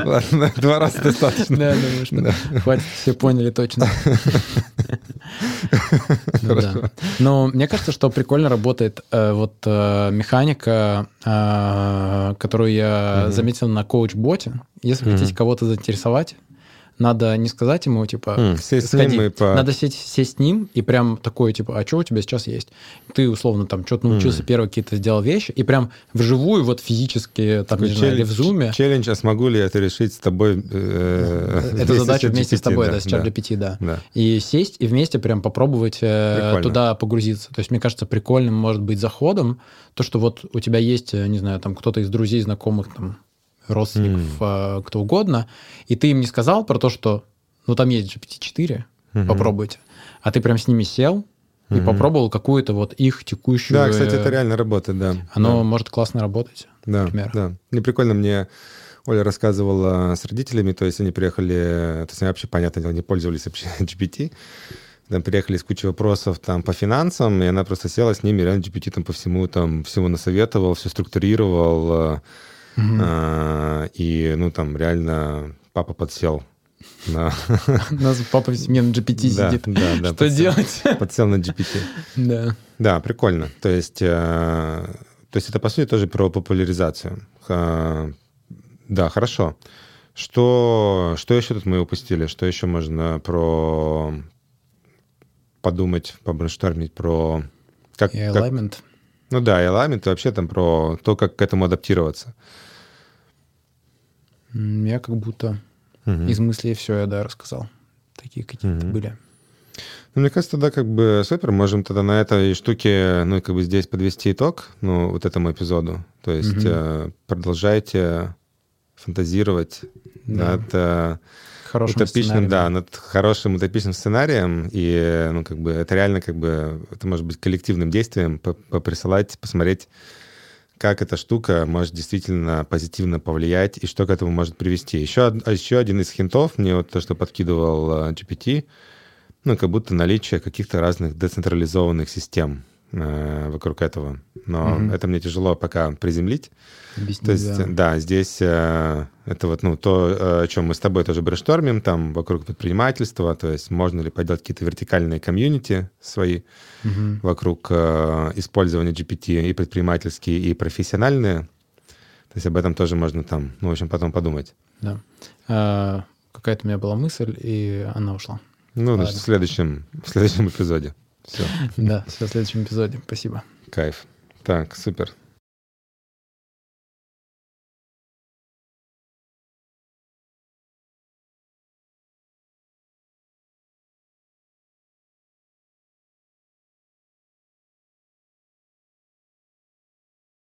Ладно, два раза достаточно. Да, думаю, что хватит, все поняли точно. Ну, да. Но мне кажется, что прикольно работает э, вот э, механика, э, которую я заметил на коуч-боте. Если хотите кого-то заинтересовать, надо не сказать ему, типа, mm, сесть сходи. с ним и по... надо сесть, сесть с ним и прям такое, типа, а что у тебя сейчас есть? Ты, условно, там, что-то научился, mm. первые какие-то сделал вещи, и прям вживую, вот физически, там, Такой не знаю, или в зуме. Челлендж, а смогу ли это решить с тобой? Э, Эту задачу вместе с тобой, да, с чат GPT, да. И сесть, и вместе прям попробовать э, туда погрузиться. То есть, мне кажется, прикольным может быть заходом то, что вот у тебя есть, э, не знаю, там, кто-то из друзей, знакомых, там, родственников, mm. кто угодно, и ты им не сказал про то, что ну там есть GPT-4, mm-hmm. попробуйте, а ты прям с ними сел, и Мгм. попробовал какую-то вот их текущую... Да, кстати, э, это реально работает, да. Оно Да. может классно работать. Да, например. да. Мне прикольно, мне Оля рассказывала с родителями, то есть они приехали, то есть они вообще, понятное дело, не пользовались вообще GPT, там приехали с кучей вопросов там по финансам, и она просто села с ними, реально GPT там по всему, там всему насоветовал, все структурировал, э, Мгм. а, и, ну, там реально папа подсел на... У нас папа семье на GPT Да, сидит. да, да, Что подсел. делать? Подсел на GPT. Да. Да, прикольно. То есть, э, то есть это, по сути, тоже про популяризацию. Ха- да, хорошо. Что, что еще тут мы упустили? Что еще можно про подумать, побрейнштормить про... Как, И как- alignment. ну да, и alignment, и вообще там про то, как к этому адаптироваться. М, Я как будто Мгм. из мыслей все я, да, рассказал. Такие какие-то Мгм. были. Ну, мне кажется, тогда как бы супер, можем тогда на этой штуке, ну, как бы здесь подвести итог, ну, вот этому эпизоду. То есть э, продолжайте фантазировать Да. над э, Хорошим утопичным, сценарием. да, над хорошим утопичным сценарием, и, ну, как бы это реально как бы, это может быть коллективным действием, по- поприсылать, посмотреть, как эта штука может действительно позитивно повлиять и что к этому может привести. Еще, еще один из хинтов, мне вот то, что подкидывал э, GPT, ну, как будто наличие каких-то разных децентрализованных систем э, вокруг этого. Но Мгм. это мне тяжело пока приземлить. Объясни, То есть, да. да, здесь э, это вот ну, то, э, о чем мы с тобой тоже брейнштормим, там вокруг предпринимательства, то есть можно ли поделать какие-то вертикальные комьюнити свои Мгм. вокруг э, использования GPT и предпринимательские, и профессиональные. То есть об этом тоже можно там, ну, в общем, потом подумать. Да. А, Какая-то у меня была мысль, и она ушла. Ну, значит, в следующем, в следующем эпизоде. Все, Да, все в следующем эпизоде. Спасибо. кайф. Так, супер.